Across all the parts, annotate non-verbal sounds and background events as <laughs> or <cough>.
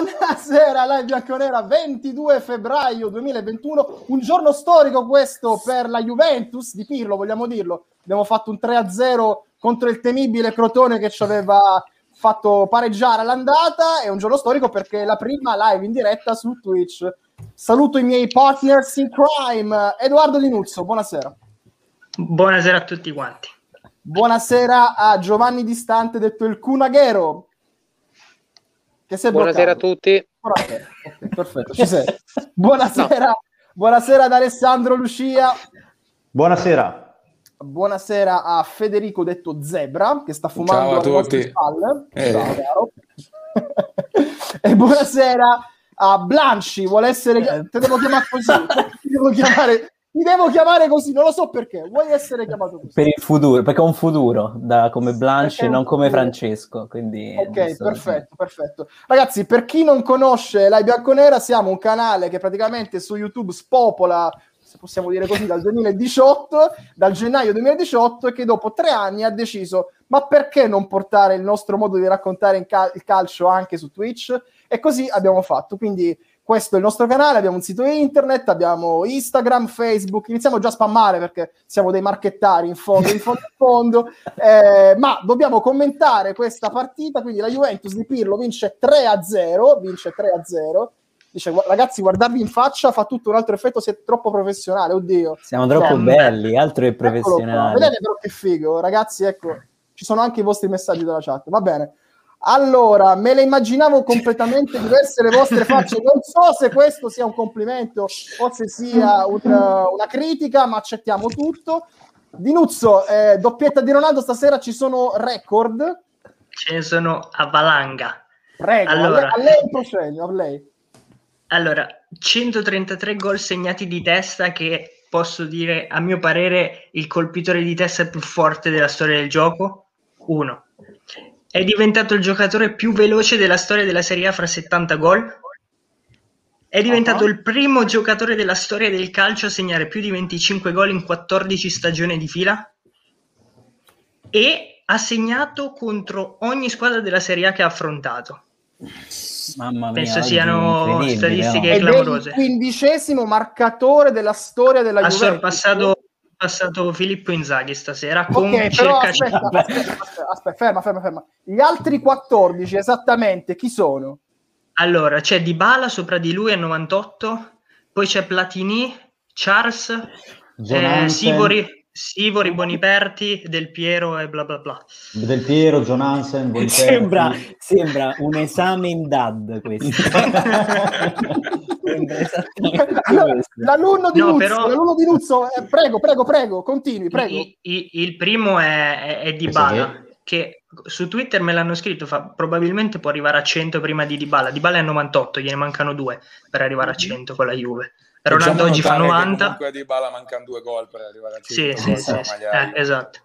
Buonasera, live bianconera 22 febbraio 2021, un giorno storico questo per la Juventus di Pirlo, vogliamo dirlo. Abbiamo fatto un 3-0 contro il temibile Crotone che ci aveva fatto pareggiare all'andata, è un giorno storico perché è la prima live in diretta su Twitch. Saluto i miei partners in crime, Edoardo Linuzzo, buonasera. Buonasera a tutti quanti. Buonasera a Giovanni Distante, detto il Cunaghero. Che Buonasera bloccato. a tutti. Buonasera. Okay, perfetto, ci sei. <laughs> Buonasera. No. Buonasera ad Alessandro Lucia. Buonasera. Buonasera a Federico detto Zebra che sta fumando Ciao a tutti. Spalle. Eh. Ciao, <laughs> e buonasera a Blanci, vuole essere eh. te devo chiamare così, <laughs> ti devo chiamare mi devo chiamare così, non lo so perché. Vuoi essere chiamato così? Per il futuro, perché ho un futuro da, come Blanche, non come Francesco. Quindi ok, perfetto, perfetto. Ragazzi, per chi non conosce la Bianconera, siamo un canale che praticamente su YouTube spopola, se possiamo dire così, dal 2018, dal gennaio 2018, e che dopo tre anni ha deciso, ma perché non portare il nostro modo di raccontare il calcio anche su Twitch? E così abbiamo fatto. Quindi questo è il nostro canale, abbiamo un sito internet, abbiamo Instagram, Facebook, iniziamo già a spammare perché siamo dei marchettari in fondo, in fondo, in <laughs> fondo eh, ma dobbiamo commentare questa partita, quindi la Juventus di Pirlo vince 3-0, vince 3-0, dice ragazzi guardarvi in faccia fa tutto un altro effetto, siete troppo professionale, oddio. Siamo troppo no, belli, altro è professionale. Vedete però che figo, ragazzi, ecco, ci sono anche i vostri messaggi della chat, va bene. Allora, me le immaginavo <laughs> completamente diverse le vostre facce. Non so se questo sia un complimento o se sia una, una critica, ma accettiamo tutto. Dinuzzo, eh, doppietta di Ronaldo stasera ci sono record? Ce ne sono a valanga. Prego, allora, a lei il proscenio, a lei. Allora, 133 gol segnati di testa che posso dire, a mio parere, il colpitore di testa più forte della storia del gioco. Uno. È diventato il giocatore più veloce della storia della Serie A fra 70 gol. È diventato uh-huh. il primo giocatore della storia del calcio a segnare più di 25 gol in 14 stagioni di fila. E ha segnato contro ogni squadra della Serie A che ha affrontato. Mamma mia, Penso siano statistiche no? clamorose. È il quindicesimo marcatore della storia della ha Juventus. Ha sorpassato passato Filippo Inzaghi stasera con okay, circa aspetta, aspetta, aspetta, aspetta, ferma, ferma, ferma. Gli altri 14 esattamente chi sono? Allora, c'è Dybala sopra di lui a 98, poi c'è Platini, Charles, eh, Sivori, Sivori, Boniperti, Del Piero e bla bla bla. Del Piero, John Hansen, <laughs> Boniperti. Sembra, sembra un esame in DAD <laughs> questo. l'alunno di no, Luzzo, però... l'alunno di Luzzo eh, prego, prego, prego, continui, prego. Il, il, il primo è, è, è Dybala, che su Twitter me l'hanno scritto, fa, probabilmente può arrivare a 100 prima di Dybala. Dybala è a 98, gliene mancano due per arrivare a 100 mhm. con la Juve. Ronaldo oggi fa 90. Comunque a Dybala mancano due gol per arrivare a 100. Sì, sì, sì, sì. Eh, esatto.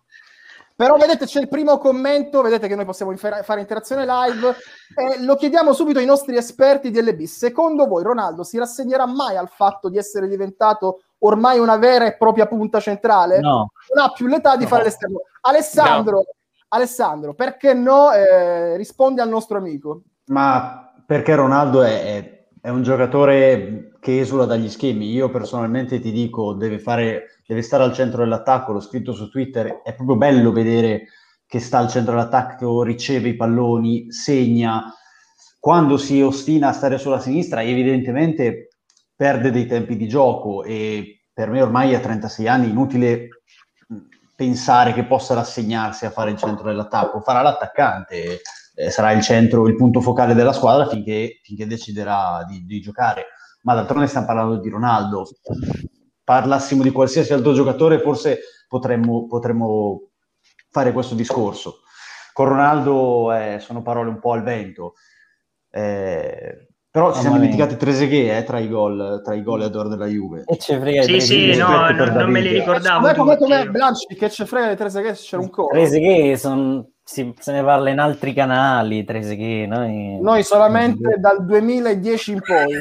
Però vedete c'è il primo commento, vedete che noi possiamo infer- fare interazione live e lo chiediamo subito ai nostri esperti di LB. Secondo voi Ronaldo si rassegnerà mai al fatto di essere diventato ormai una vera e propria punta centrale? No. Non ha più l'età di no. fare l'esterno. Alessandro, no. Alessandro, perché no? Eh, rispondi al nostro amico. Ma perché Ronaldo è, è è un giocatore che esula dagli schemi. Io personalmente ti dico, deve, fare, deve stare al centro dell'attacco. L'ho scritto su Twitter. È proprio bello vedere che sta al centro dell'attacco, riceve i palloni, segna. Quando si ostina a stare sulla sinistra, evidentemente perde dei tempi di gioco e per me ormai a 36 anni inutile pensare che possa rassegnarsi a fare il centro dell'attacco. Farà l'attaccante eh, sarà il centro, il punto focale della squadra finché, finché deciderà di, di, giocare. Ma d'altronde stiamo parlando di Ronaldo. Parlassimo di qualsiasi altro giocatore, forse potremmo, potremmo fare questo discorso. Con Ronaldo eh, sono parole un po' al vento. Eh, però ci siamo dimenticati Trezeguet eh, tra i gol tra i gol e della Juve. E ce frega sì, sì, no, non, non me li ricordavo. Come, come Blanci che ce frega di Trezeguet se c'era un co. Trezeguet sono si, se ne parla in altri canali, Trezeguet, noi... noi solamente dal 2010 in poi.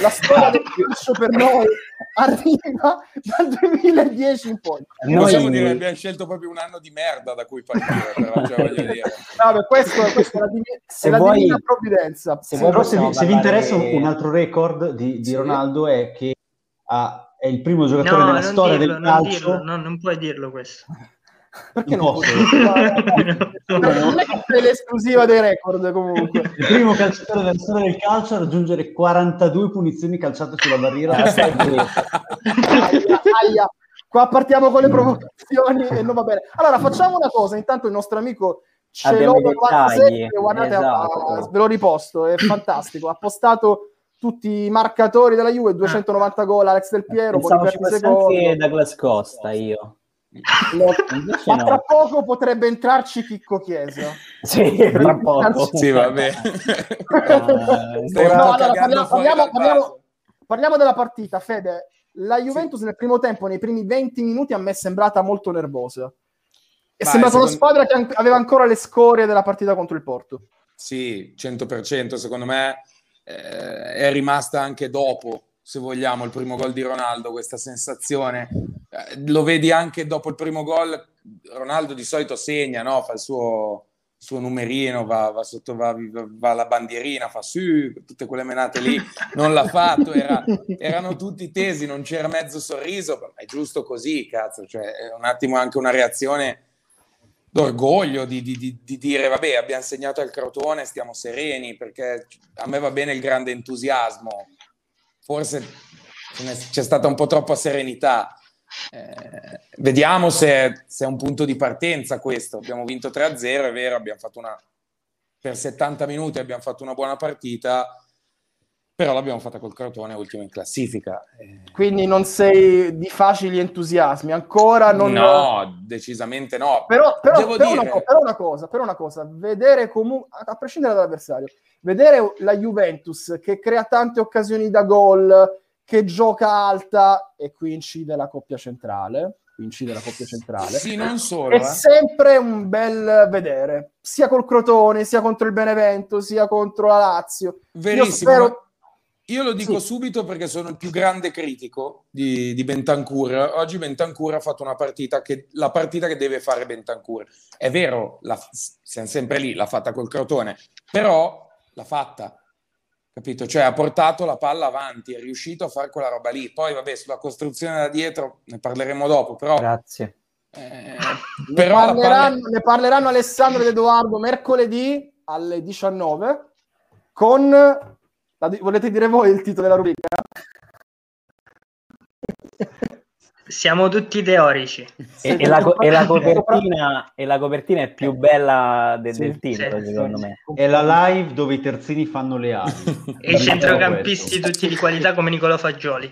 La storia del calcio per noi arriva dal 2010 in poi. Noi... Possiamo dire che abbiamo scelto proprio un anno di merda da cui partire, però, cioè, <laughs> dire. Vabbè, questo, questo è la, divina, se è la vuoi, divina provvidenza. Se, se, se, vi, se vi interessa un altro record di, di sì. Ronaldo è che ha, è il primo giocatore no, nella storia dirlo, del calcio. Non, dirlo, no, non puoi dirlo questo. Perché non, non posso? <laughs> non è che l'esclusiva dei record comunque. Il primo calciatore della storia del calcio a raggiungere 42 punizioni calciate sulla barriera. <laughs> aia, aia. Qua partiamo con le provocazioni e non va bene. Allora facciamo una cosa, intanto il nostro amico Celo 97, guardate, esatto. a, ve l'ho riposto, è fantastico, ha postato tutti i marcatori della Juve, 290 ah. gol Alex Del Piero, Pensavo ci fosse anche Douglas Costa io. Lo, <laughs> ma no. tra poco potrebbe entrarci Chicco Chiesa. Sì, tra poco. sì, vabbè. <laughs> no, allora, parliamo, parliamo, parliamo, parliamo, della partita, Fede. La Juventus sì. nel primo tempo, nei primi 20 minuti, a me è sembrata molto nervosa. È Vai, sembrata secondo... una squadra che aveva ancora le scorie della partita contro il Porto. Sì, 100%. Secondo me eh, è rimasta anche dopo se vogliamo, il primo gol di Ronaldo, questa sensazione. Eh, lo vedi anche dopo il primo gol, Ronaldo di solito segna, no? fa il suo, suo numerino, va, va sotto, va, va, alla bandierina, fa su, tutte quelle menate lì, non l'ha fatto, era, erano tutti tesi, non c'era mezzo sorriso, è giusto così, cazzo, cioè è un attimo anche una reazione d'orgoglio di, di, di, di, dire vabbè abbiamo segnato il Crotone, stiamo sereni, perché a me va bene il grande entusiasmo, forse c'è stata un po' troppa serenità. Eh, vediamo se, se, è un punto di partenza questo. Abbiamo vinto 3-0, è vero, abbiamo fatto una per 70 minuti abbiamo fatto una buona partita, però l'abbiamo fatta col Crotone ultimo in classifica. Eh, Quindi non sei di facili entusiasmi, ancora non... No, decisamente no. Però, però, però, dire... una, però una, cosa, però una cosa, vedere comunque, a prescindere dall'avversario, vedere la Juventus che crea tante occasioni da gol, che gioca alta e qui incide la coppia centrale, qui incide la coppia centrale. Sì, non solo. È eh. sempre un bel vedere, sia col Crotone, sia contro il Benevento, sia contro la Lazio. Verissimo. Io, spero... Io lo dico sì. subito perché sono il più grande critico di, di Bentancur. Oggi Bentancur ha fatto una partita che la partita che deve fare Bentancur. È vero, la, siamo sempre lì, l'ha fatta col Crotone, però l'ha fatta, capito? Cioè ha portato la palla avanti, è riuscito a fare quella roba lì. Poi, vabbè, sulla costruzione da dietro ne parleremo dopo, però... Grazie. Eh, ne, parleranno, palla... ne parleranno Alessandro ed Edoardo mercoledì alle 19 con... La, volete dire voi il titolo della rubrica? Siamo tutti teorici. E, e, la, e, la <laughs> e, la, copertina, è più bella de, sì, del titolo, sì, secondo sì. me. È la live dove i terzini fanno le ali. <laughs> e i centrocampisti tutti di qualità come Nicola Fagioli.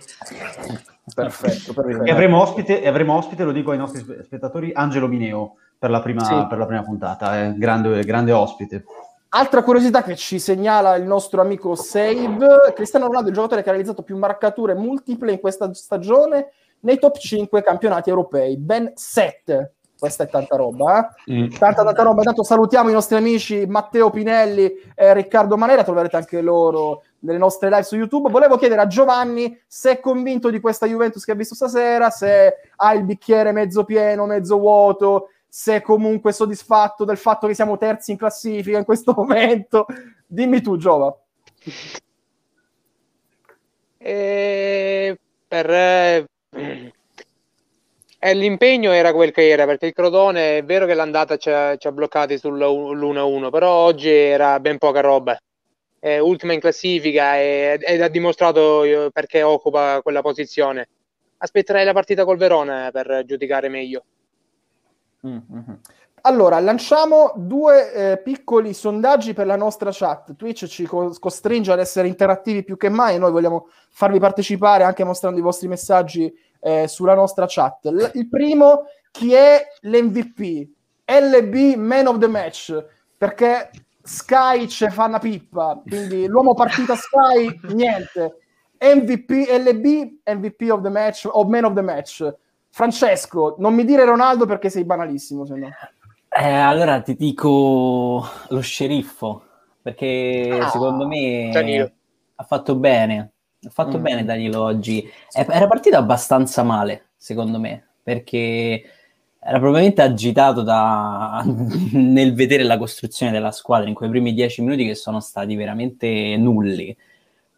Perfetto, perfetto. E avremo ospite, e avremo ospite, lo dico ai nostri spettatori, Angelo Mineo per la prima, per la prima puntata. È grande, grande ospite. Altra curiosità che ci segnala il nostro amico Save, Cristiano Ronaldo è il giocatore che ha realizzato più marcature multiple in questa stagione nei top 5 campionati europei, ben 7. Questa è tanta roba, eh? mm. tanta tanta roba. Intanto salutiamo i nostri amici Matteo Pinelli e Riccardo Manera, troverete anche loro nelle nostre live su YouTube. Volevo chiedere a Giovanni se è convinto di questa Juventus che ha visto stasera, se ha il bicchiere mezzo pieno, mezzo vuoto, se comunque soddisfatto del fatto che siamo terzi in classifica in questo <laughs> momento. Dimmi tu, Giova. Eh, per, eh, l'impegno era quel che era, perché il Crotone è vero che l'andata ci ha, ci ha bloccati sull'1-1, però oggi era ben poca roba. È ultima in classifica ed ha dimostrato perché occupa quella posizione. Aspetterei la partita col Verona per giudicare meglio. Mm-hmm. Allora, lanciamo due eh, piccoli sondaggi per la nostra chat. Twitch ci co- costringe ad essere interattivi più che mai e noi vogliamo farvi partecipare anche mostrando i vostri messaggi eh, sulla nostra chat. L- il primo, chi è l'MVP? LB Man of the Match, perché Sky ci fa una pippa, quindi l'uomo partita Sky, niente. MVP, LB, MVP of the match, o Man of the Match. Francesco, non mi dire Ronaldo perché sei banalissimo, se no. Eh, allora ti dico lo sceriffo, perché ah, secondo me Danilo. ha fatto bene. Ha fatto mm. bene Danilo oggi. Era partito abbastanza male, secondo me, perché era probabilmente agitato da... <laughs> nel vedere la costruzione della squadra in quei primi dieci minuti che sono stati veramente nulli.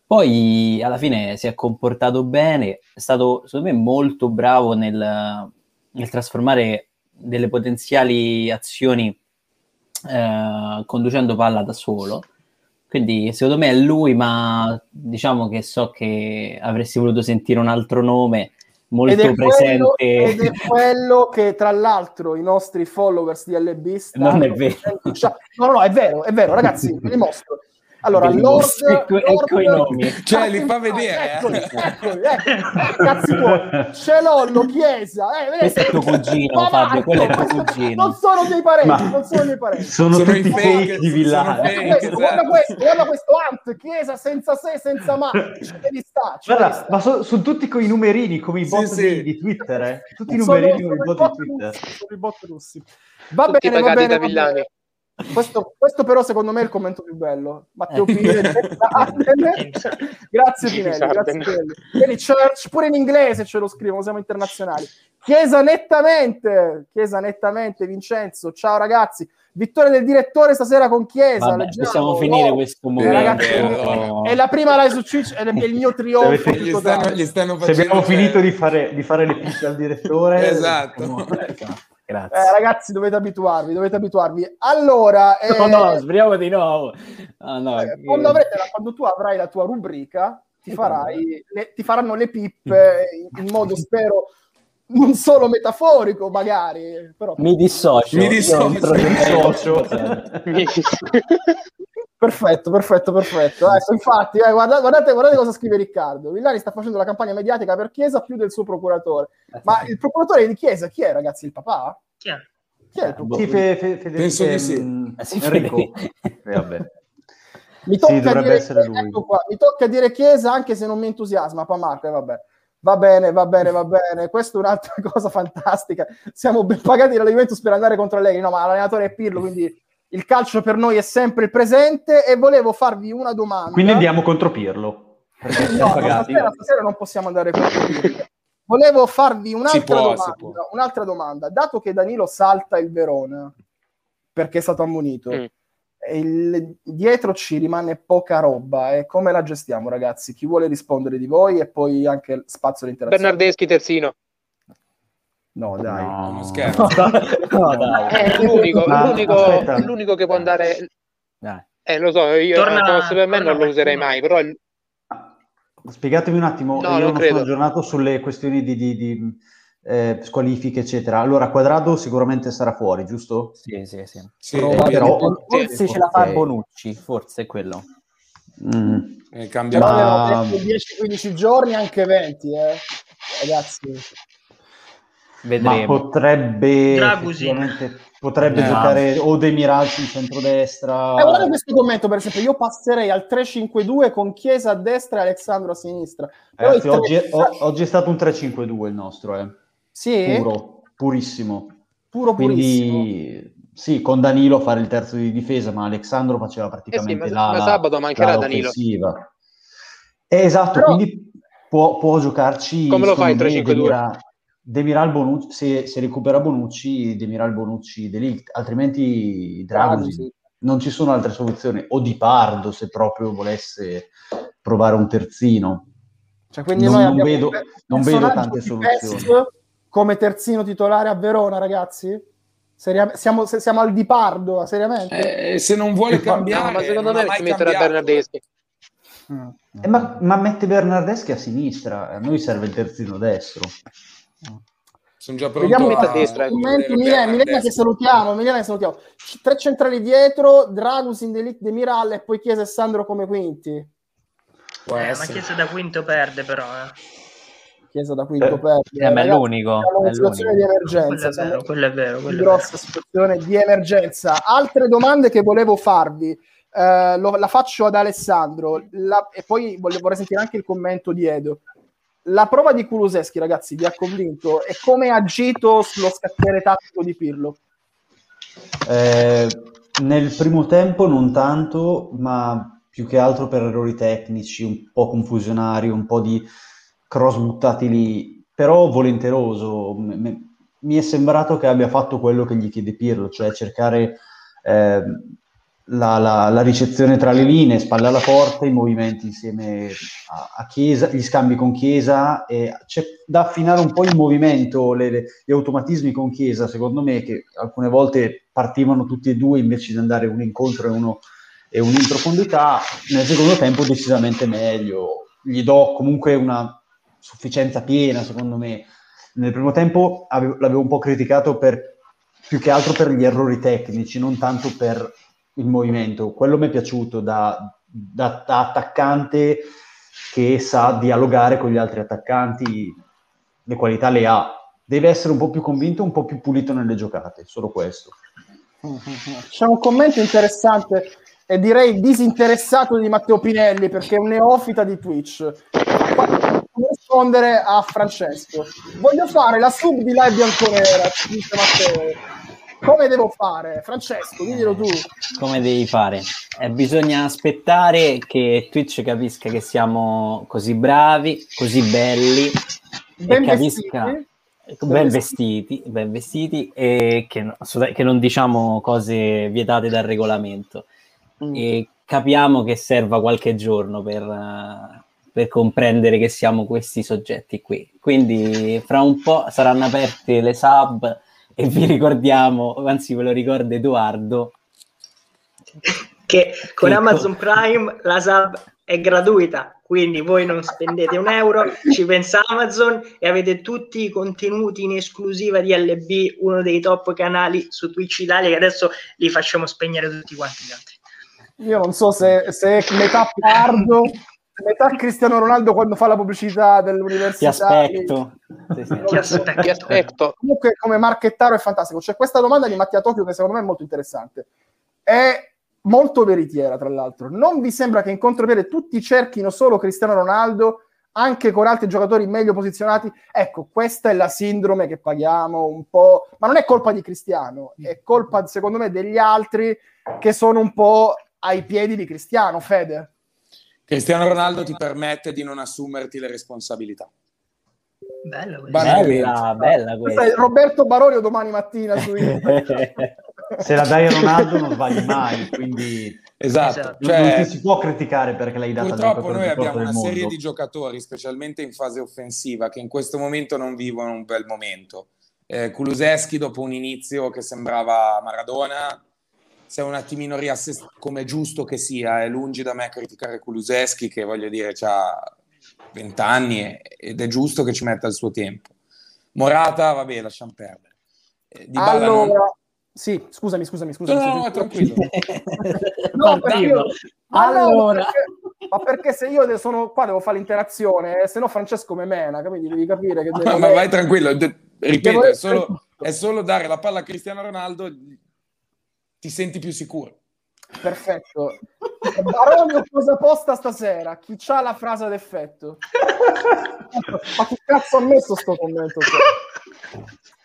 Poi alla fine si è comportato bene, è stato secondo me molto bravo nel, nel trasformare delle potenziali azioni eh, conducendo palla da solo. Quindi secondo me è lui, ma diciamo che so che avresti voluto sentire un altro nome molto ed presente. Quello, ed è quello che tra l'altro i nostri followers di LB stanno non è vero. <laughs> No, no, è vero, è vero, ragazzi, <laughs> vi dimostro. Allora, Lord, ecco, Lord, ecco i nomi. Cioè, li fa vedere. Eccoli, eh. eccoli, ecco. Cazzi tuoi. Celollo, Chiesa. Eh, Questo è tuo cugino, Fabio, quello è tuo cugino. Non sono miei parenti, Ma non sono miei parenti. Sono, sono tutti fake di villano. Guarda, guarda questo, guarda questo Ant, Chiesa senza se, senza ma. Ci <laughs> devi stare. Guarda, ma sono son tutti con i numerini, come i bot sì, di, sì. di, Twitter, eh. Tutti i numerini come i bot di Twitter. Sono i bot russi. Va bene, va bene. Va bene. Questo, questo, però secondo me è il commento più bello. Matteo Pinelli, <laughs> grazie Pinelli, grazie Pinelli. Vedi, Church pure in inglese ce lo scrivono, siamo internazionali. Chiesa nettamente, Chiesa nettamente, Vincenzo, ciao ragazzi. Vittoria del direttore stasera con Chiesa. Vabbè, possiamo finire oh, questo momento. Eh, ragazzi, è la prima live su Twitch, è il mio trionfo. Gli stanno, gli stanno Se abbiamo finito di fare, di fare le piste al direttore. esatto. Grazie. Eh, ragazzi, dovete abituarvi, dovete abituarvi. Allora, eh... <laughs> no, no, sbriamo di nuovo. Oh, no, eh, quando, avrete, quando, tu avrai la tua rubrica, ti, farai, le, ti faranno le pippe <laughs> in, in modo, spero, non solo metaforico, magari. Però... Mi dissocio. Mi dissocio. Mi dissocio. Perfetto, perfetto, perfetto. Ecco, infatti, eh, guardate, guardate, guardate, cosa scrive Riccardo. Villani sta facendo la campagna mediatica per Chiesa più del suo procuratore. Ma il procuratore di Chiesa chi è, ragazzi? Il papà? Chi è? Chi è il procuratore? Sì, fe, fe, fe, Penso di sì. Mm, Enrico. eh, vabbè. Mi tocca, sì, dire, ecco qua, mi tocca dire Chiesa anche se non mi entusiasma, pa Marco, eh, vabbè. Va bene, va bene, va bene. Questa è un'altra <laughs> cosa fantastica. Siamo ben pagati dalla Juventus per andare contro Allegri. No, ma l'allenatore è Pirlo, quindi il calcio per noi è sempre il presente e volevo farvi una domanda. Quindi andiamo contro Pirlo. No, stasera, stasera, non possiamo andare contro Pirlo. Volevo farvi un'altra, può, domanda, un'altra domanda. Dato che Danilo salta il Verona perché è stato ammonito, mm. Il, dietro ci rimane poca roba. E come la gestiamo, ragazzi? Chi vuole rispondere di voi e poi anche spazio di interazione? Bernardeschi terzino. No, dai. No, uno scherzo. no, dai. È l'unico, l'unico, l'unico, che può andare... Dai. Eh, lo so, io torna, per me non lo userei mai, però... Spiegatemi un attimo, no, io non, non sono aggiornato sulle questioni di, di, di eh, squalifiche, eccetera. Allora, Quadrado sicuramente sarà fuori, giusto? Sì, sì, sì. sì eh, però, forse ce la fa Bonucci, forse è quello. Mm. Eh, cambia Ma... 10-15 giorni, anche 20, eh. ragazzi. Vedremo. Ma potrebbe potrebbe no. giocare o Demiralci in centrodestra. Eh, guarda questo commento, per esempio, io passerei al 3-5-2 con Chiesa a destra e Alessandro a sinistra. Ragazzi, oggi, è, o, oggi, è, stato un 3-5-2 il nostro, eh. Sì? Puro, purissimo. Puro, Quindi, sì, con Danilo a fare il terzo di difesa, ma Alessandro faceva praticamente eh sì, ma, la, ma sabato mancherà Danilo. Eh, esatto, Però... quindi può, può giocarci... Come lo fai il 3-5-2? Demiral Bonucci, se, se, recupera Bonucci, Demiral Bonucci Delict, altrimenti Draghi sì. non ci sono altre soluzioni, o Di Pardo se proprio volesse provare un terzino. Cioè, quindi non, noi non vedo, non vedo tante soluzioni. Come terzino titolare a Verona, ragazzi? Seria- siamo, siamo, al Di Pardo, seriamente? Eh, se non vuole cambiare, no, ma secondo me ci metterà Bernardeschi. Mm. Eh, ma, ma, mette Bernardeschi a sinistra, a noi serve il terzino destro. Sono già pronto Vediamo a, a destra. Commenti, Milena, Milena che salutiamo, Milena che salutiamo. Tre centrali dietro, Dragus, Indelic, Demiral e poi Chiesa e Sandro come quinti. Eh, ma Chiesa da quinto perde però. Eh. Chiesa da quinto eh, perde. Eh, ma è l'unico. Siamo in situazione di emergenza. Quello è vero, quello è vero. Quello grossa situazione di emergenza. Altre domande che volevo farvi. Uh, lo, la faccio ad Alessandro la, e poi voglio, vorrei sentire anche il commento di Edo la prova di Kuluseschi, ragazzi, vi ha convinto? E come ha agito sullo scacchiere tattico di Pirlo? Eh, nel primo tempo non tanto, ma più che altro per errori tecnici, un po' confusionari, un po' di cross buttati lì, però volenteroso. Me, mi è sembrato che abbia fatto quello che gli chiede Pirlo, cioè cercare eh, la, la, la, ricezione tra le linee, spalle alla porta, i movimenti insieme a, a Chiesa, gli scambi con Chiesa, e c'è da affinare un po' il movimento, le, le, gli automatismi con Chiesa, secondo me, che alcune volte partivano tutti e due invece di andare uno incontro e uno, e uno in profondità, nel secondo tempo decisamente meglio, gli do comunque una sufficienza piena, secondo me. Nel primo tempo avevo, l'avevo un po' criticato per, più che altro per gli errori tecnici, non tanto per il movimento. Quello mi è piaciuto da, da, da, attaccante che sa dialogare con gli altri attaccanti, le qualità le ha. Deve essere un po' più convinto, un po' più pulito nelle giocate, solo questo. C'è un commento interessante e direi disinteressato di Matteo Pinelli perché è un neofita di Twitch. Rispondere a Francesco. Voglio fare la sub di live bianconera, dice Matteo come devo fare? Francesco, diglielo tu. Come devi fare? Eh, bisogna aspettare che Twitch capisca che siamo così bravi, così belli, ben capisca... Vestiti. Ben vestiti, ben vestiti e che, che, non diciamo cose vietate dal regolamento. Mm. E capiamo che serva qualche giorno per, per comprendere che siamo questi soggetti qui. Quindi fra un po' saranno aperte le sub e vi ricordiamo, anzi ve lo ricorda Edoardo, che con ecco. Amazon Prime la sub è gratuita, quindi voi non spendete un euro, ci pensa Amazon e avete tutti i contenuti in esclusiva di LB, uno dei top canali su Twitch Italia che adesso li facciamo spegnere tutti quanti gli altri. Io non so se, se metà pardo metà Cristiano Ronaldo quando fa la pubblicità dell'università. Ti aspetto. Sì, sì. Ti aspetto. Ti aspetto. Comunque come marchettaro è fantastico. C'è questa domanda di Mattia Tokyo che secondo me è molto interessante. È molto veritiera, tra l'altro. Non vi sembra che in contropiede tutti cerchino solo Cristiano Ronaldo, anche con altri giocatori meglio posizionati? Ecco, questa è la sindrome che paghiamo un po', ma non è colpa di Cristiano, è colpa, secondo me, degli altri che sono un po' ai piedi di Cristiano, Fede. Cristiano Ronaldo ti permette di non assumerti le responsabilità. Bella, bella, bella questa. Roberto Barorio domani mattina su <laughs> Se la dai a Ronaldo non sbagli mai, quindi esatto. esatto. Cioè, non ti si può criticare perché l'hai data Purtroppo noi abbiamo una mondo. serie di giocatori, specialmente in fase offensiva, che in questo momento non vivono un bel momento. Eh, Kuluseschi dopo un inizio che sembrava Maradona si è un attimino riassestato come giusto che sia. È lungi da me criticare Kuluseschi, che voglio dire ha 20 anni ed è giusto che ci metta il suo tempo. Morata, vabbè, lasciamo perdere. Eh, di allora, non... sì, scusami, scusami, scusami. No, no, <laughs> no tranquillo. no, io... allora... Perché, ma perché se io sono qua devo fare l'interazione, eh, se no Francesco me mena, capito? Devi capire che devo... ma vai tranquillo, ripeto, è solo, è solo dare la palla a Cristiano Ronaldo ti senti più sicuro. Perfetto. Baronio cosa posta stasera? Chi c'ha la frase d'effetto? Ma che cazzo ha messo sto commento?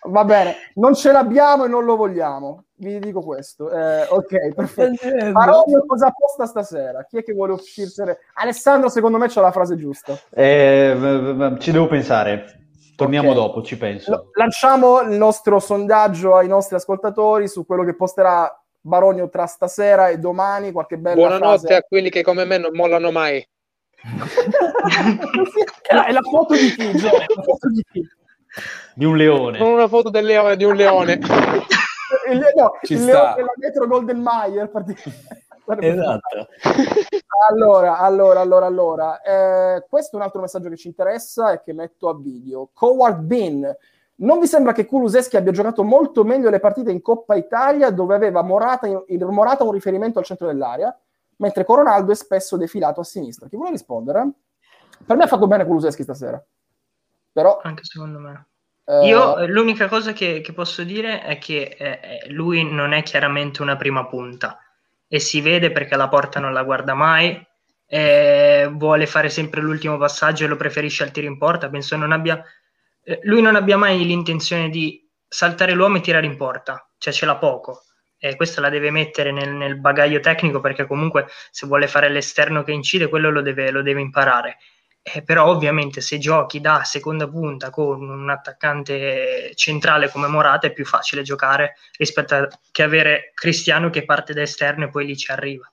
Va bene, non ce l'abbiamo e non lo vogliamo. Vi dico questo. Eh, ok, perfetto. Baronio cosa posta stasera? Chi è che vuole uscirsene? Alessandro, secondo me c'ha la frase giusta. Eh, ci devo pensare. Torniamo okay. dopo, ci penso. Lanciamo il nostro sondaggio ai nostri ascoltatori su quello che posterà Baronio tra stasera e domani, qualche bella Buonanotte frase. a quelli che come me non mollano mai. <laughs> è la foto di chi, Gio? La foto di chi? Di un leone. Con una foto del leone, di un leone. <laughs> il, no, Ci il sta. leone della metro Golden Mayer. esatto. Allora, allora, allora, allora. Eh, questo è un altro messaggio che ci interessa e che metto a video. Coward Bean non vi sembra che Kuluseschi abbia giocato molto meglio le partite in Coppa Italia dove aveva Morata, in, Morata un riferimento al centro dell'area, mentre Coronaldo è spesso defilato a sinistra? Chi vuole rispondere? Per me ha fatto bene Kuluseschi stasera. Però... Anche secondo me. Eh... Io l'unica cosa che, che, posso dire è che eh, eh, lui non è chiaramente una prima punta e si vede perché la porta non la guarda mai, eh, vuole fare sempre l'ultimo passaggio e lo preferisce al tiro in porta, penso non abbia eh, lui non abbia mai l'intenzione di saltare l'uomo e tirare in porta, cioè ce l'ha poco. E questa la deve mettere nel, nel, bagaglio tecnico perché comunque se vuole fare l'esterno che incide, quello lo deve, lo deve imparare. Eh, però ovviamente se giochi da seconda punta con un attaccante centrale come Morata è più facile giocare rispetto a che avere Cristiano che parte da esterno e poi lì ci arriva.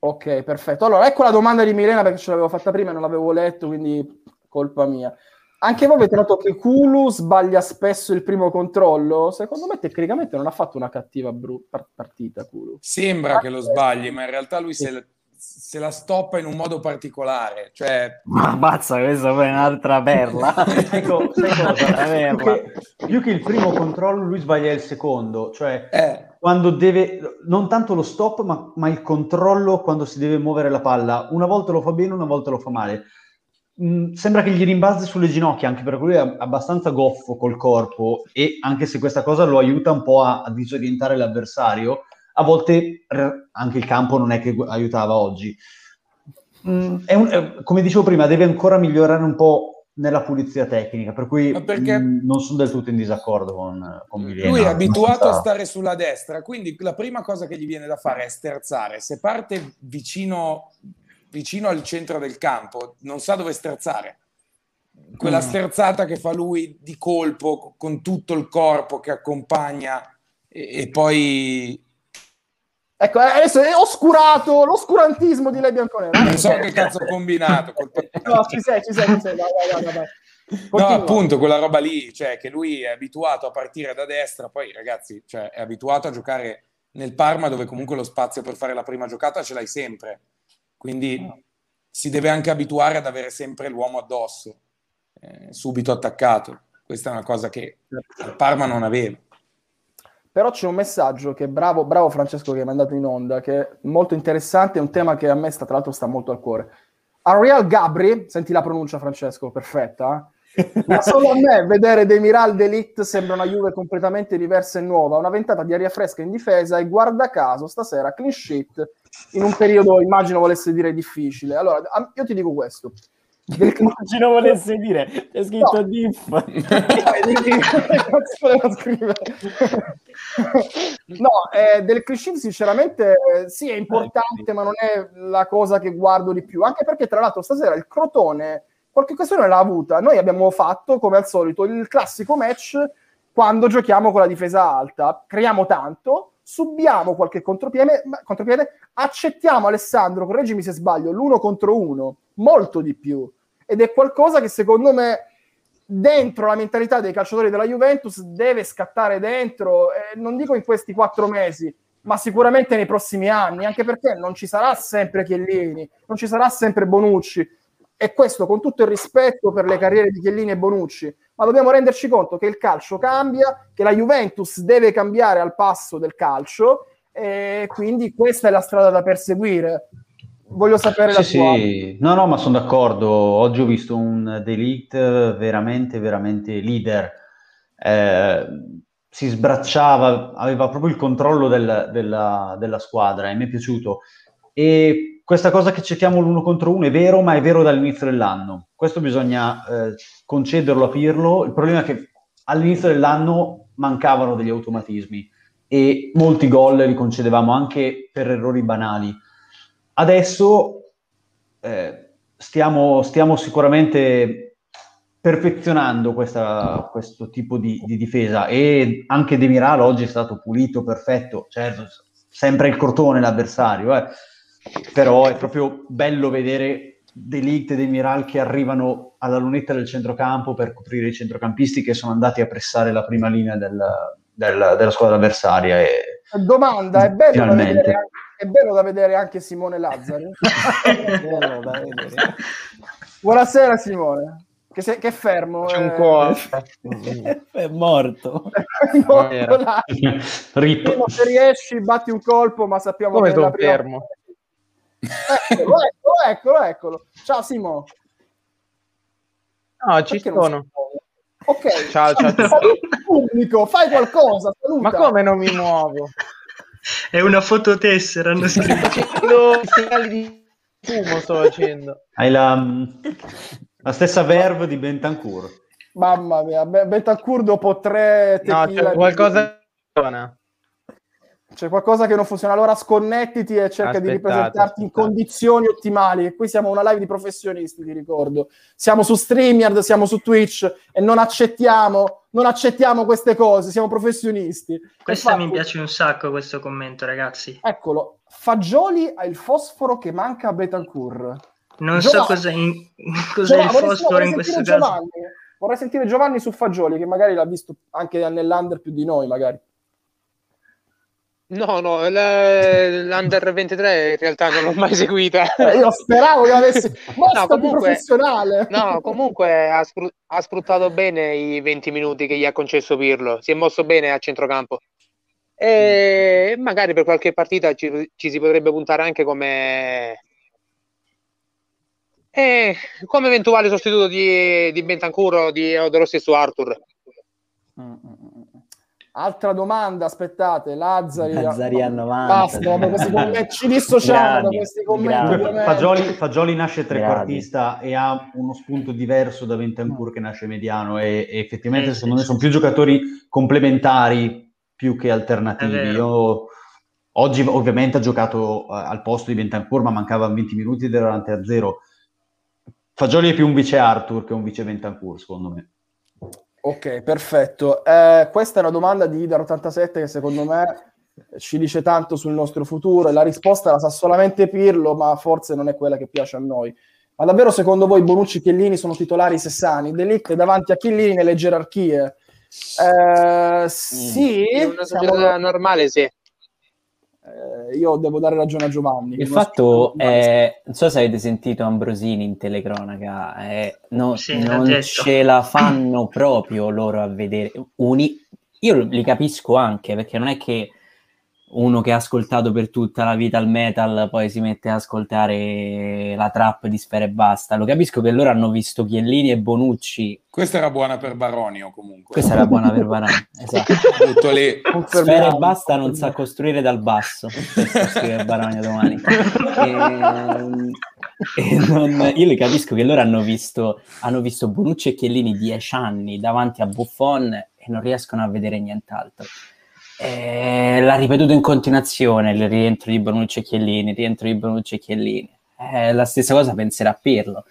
Ok, perfetto. Allora, ecco la domanda di Milena perché ce l'avevo fatta prima e non l'avevo letto, quindi colpa mia. Anche voi avete notato che Kulu sbaglia spesso il primo controllo? Secondo me tecnicamente non ha fatto una cattiva bru- partita Kulu. Sembra che lo sbagli, ma in realtà lui se, se la stoppa in un modo particolare. Cioè... Ma mazza, questa è un'altra perla. <laughs> ecco. Più che il primo controllo, lui sbaglia il secondo. Cioè, Eh, quando deve, non tanto lo stop, ma, ma il controllo quando si deve muovere la palla. Una volta lo fa bene, una volta lo fa male. Sembra che gli rimbalzi sulle ginocchia, anche perché lui è abbastanza goffo col corpo e anche se questa cosa lo aiuta un po' a, a disorientare l'avversario, a volte r- anche il campo non è che aiutava oggi. Mm, è un- è- come dicevo prima, deve ancora migliorare un po' nella pulizia tecnica, per cui mm, non sono del tutto in disaccordo con, con Milena. lui è abituato a stare sulla destra, quindi la prima cosa che gli viene da fare è sterzare. Se parte vicino, vicino al centro del campo, non sa dove sterzare. Quella Mm. sterzata che fa lui di colpo con tutto il corpo che accompagna e, e poi Ecco, eh, adesso è oscurato l'oscurantismo di lei bianconera. non so che cazzo ho combinato. <laughs> No, ci sei, ci sei, ci sei. Vai, vai, vai, vai. No, appunto, quella roba lì, cioè che lui è abituato a partire da destra, poi ragazzi, cioè, è abituato a giocare nel Parma dove comunque lo spazio per fare la prima giocata ce l'hai sempre, quindi si deve anche abituare ad avere sempre l'uomo addosso, eh, subito attaccato. Questa è una cosa che al Parma non aveva. Però c'è un messaggio che bravo, bravo Francesco che hai mandato in onda, che è molto interessante, è un tema che a me sta, tra l'altro sta molto al cuore. Ariel Gabri, senti la pronuncia Francesco, perfetta, eh? ma solo a me vedere Demiral Delict sembra una Juve completamente diversa e nuova, una ventata di aria fresca in difesa e guarda caso stasera clean sheet in un periodo, immagino volesse dire difficile. Allora, io ti dico questo. Del <laughs> Immagino volesse dire, c'è scritto No. diff. <laughs> No, eh, del crescita sinceramente sì è importante, ma non è la cosa che guardo di più, anche perché tra l'altro stasera il Crotone qualche occasione l'ha avuta. Noi abbiamo fatto, come al solito, il classico match quando giochiamo con la difesa alta. Creiamo tanto, subiamo qualche contropiede, contropiede accettiamo Alessandro, correggimi se sbaglio, l'uno contro uno, molto di più. Ed è qualcosa che secondo me dentro la mentalità dei calciatori della Juventus deve scattare dentro, eh, non dico in questi quattro mesi, ma sicuramente nei prossimi anni, anche perché non ci sarà sempre Chiellini, non ci sarà sempre Bonucci. E questo con tutto il rispetto per le carriere di Chiellini e Bonucci, ma dobbiamo renderci conto che il calcio cambia, che la Juventus deve cambiare al passo del calcio e quindi questa è la strada da perseguire. Voglio sapere la Sì, tua. sì, no, no, ma sono d'accordo. Oggi ho visto un Delict veramente, veramente leader. Eh, si sbracciava, aveva proprio il controllo del- della, della squadra e mi è piaciuto. E questa cosa che cerchiamo l'uno contro uno è vero, ma è vero dall'inizio dell'anno. Questo bisogna eh, concederlo a Pirlo. Il problema è che all'inizio dell'anno mancavano degli automatismi e molti gol li concedevamo anche per errori banali. Adesso eh, stiamo, stiamo sicuramente perfezionando questa- questo tipo di, di difesa e anche Demiral oggi è stato pulito, perfetto, certo, sempre il cortone l'avversario, eh. Però è proprio bello vedere Delict e Demiral che arrivano alla lunetta del centrocampo per coprire i centrocampisti che sono andati a pressare la prima linea del- del- della squadra avversaria. E, Domanda, è bello, da Finalmente. vedere, anche- è bello da vedere anche Simone Lazzari? <laughs> Bello da vedere. Buonasera Simone, che, sei, che è fermo. C'è un eh. cuore. <laughs> È morto. Era. là. Rip. Se riesci batti un colpo, ma sappiamo Come che è la sono prima... fermo? Eccolo, eccolo, eccolo, eccolo. Ciao Simo. No, ci Perché sono. Ok. Ciao, ciao. Pubblico, fai qualcosa, saluta. Ma come non mi muovo? È una fototessera, hanno scritto. <laughs> I segnali di fumo sto facendo. Hai la, la stessa verve di Bentancur. Mamma mia, Be- Betancourt dopo tre No, tequila c'è di- qualcosa funziona. C'è qualcosa che non funziona, allora sconnettiti e cerca di Aspettate, ripresentarti in aspettate. condizioni ottimali. Qui siamo una live di professionisti, ti ricordo. Siamo su StreamYard, siamo su Twitch e non accettiamo, non accettiamo queste cose, siamo professionisti. Questa Infatti, mi piace un sacco, questo commento, ragazzi. Eccolo, Fagioli ha il fosforo che manca a Betancourt. Non Giovanni- so cosa in- <laughs> cos'è il Giovanni, vorrei- fosforo vorrei in questo sentire caso. Giovanni. Vorrei sentire Giovanni su Fagioli, che magari l'ha visto anche nell'under più di noi, magari. No, no, l- l'Under 23 in realtà non l'ho mai seguita. Eh, io speravo che avessi <laughs> più comunque- professionale. No, comunque ha, sfru- ha sfruttato bene i 20 minuti che gli ha concesso Pirlo, si è mosso bene a centrocampo. E magari per qualche partita ci, ci si potrebbe puntare anche come, eh, come eventuale sostituto di, di Bentancur o, di, o dello stesso Arthur. Mm, mm, mm. Altra domanda, aspettate, Lazzari. Lazzari a 90. Basta, dopo questi commenti, ci dissociamo da questi commenti. Fagioli, Fagioli nasce trequartista e ha uno spunto diverso da Ventancur che nasce mediano e, e effettivamente Eh, secondo sì, me sono più giocatori complementari più che alternativi. Io, oggi ovviamente ha giocato eh, al posto di Ventancur ma mancava 20 minuti ed era davanti a zero. Fagioli è più un vice Arthur che un vice Ventancur secondo me. Ok, perfetto. Eh, questa è una domanda di Idar87 che secondo me ci dice tanto sul nostro futuro e la risposta la sa solamente Pirlo, ma forse non è quella che piace a noi. Ma davvero secondo voi Bonucci e Chiellini sono titolari sessani? Delict è davanti a Chiellini nelle gerarchie? Eh, sì, In una siamo- società normale, sì. Eh, io devo dare ragione a Giovanni. Il Non fatto so- è, non so se avete sentito Ambrosini in telecronaca, è- no- Sì, non ce la fanno proprio loro a vedere. Uni- io li capisco anche perché non è che uno che ha ascoltato per tutta la vita il metal poi si mette a ascoltare la trap di Sfera e Basta. Lo capisco che loro hanno visto Chiellini e Bonucci. Questa era buona per Baronio comunque. Questa era buona per Varane. <laughs> Esatto. Lì. Confermiamo. Sfera e Basta non sa costruire dal basso. Scrive Barogna domani. Ehm, e non- io capisco che loro hanno visto, hanno visto Bonucci e Chiellini dieci anni davanti a Buffon e non riescono a vedere nient'altro. Eh, l'ha ripetuto in continuazione il rientro di Bonucci e Chiellini, il rientro di Bonucci e Chiellini. Eh, la stessa cosa penserà Pirlo.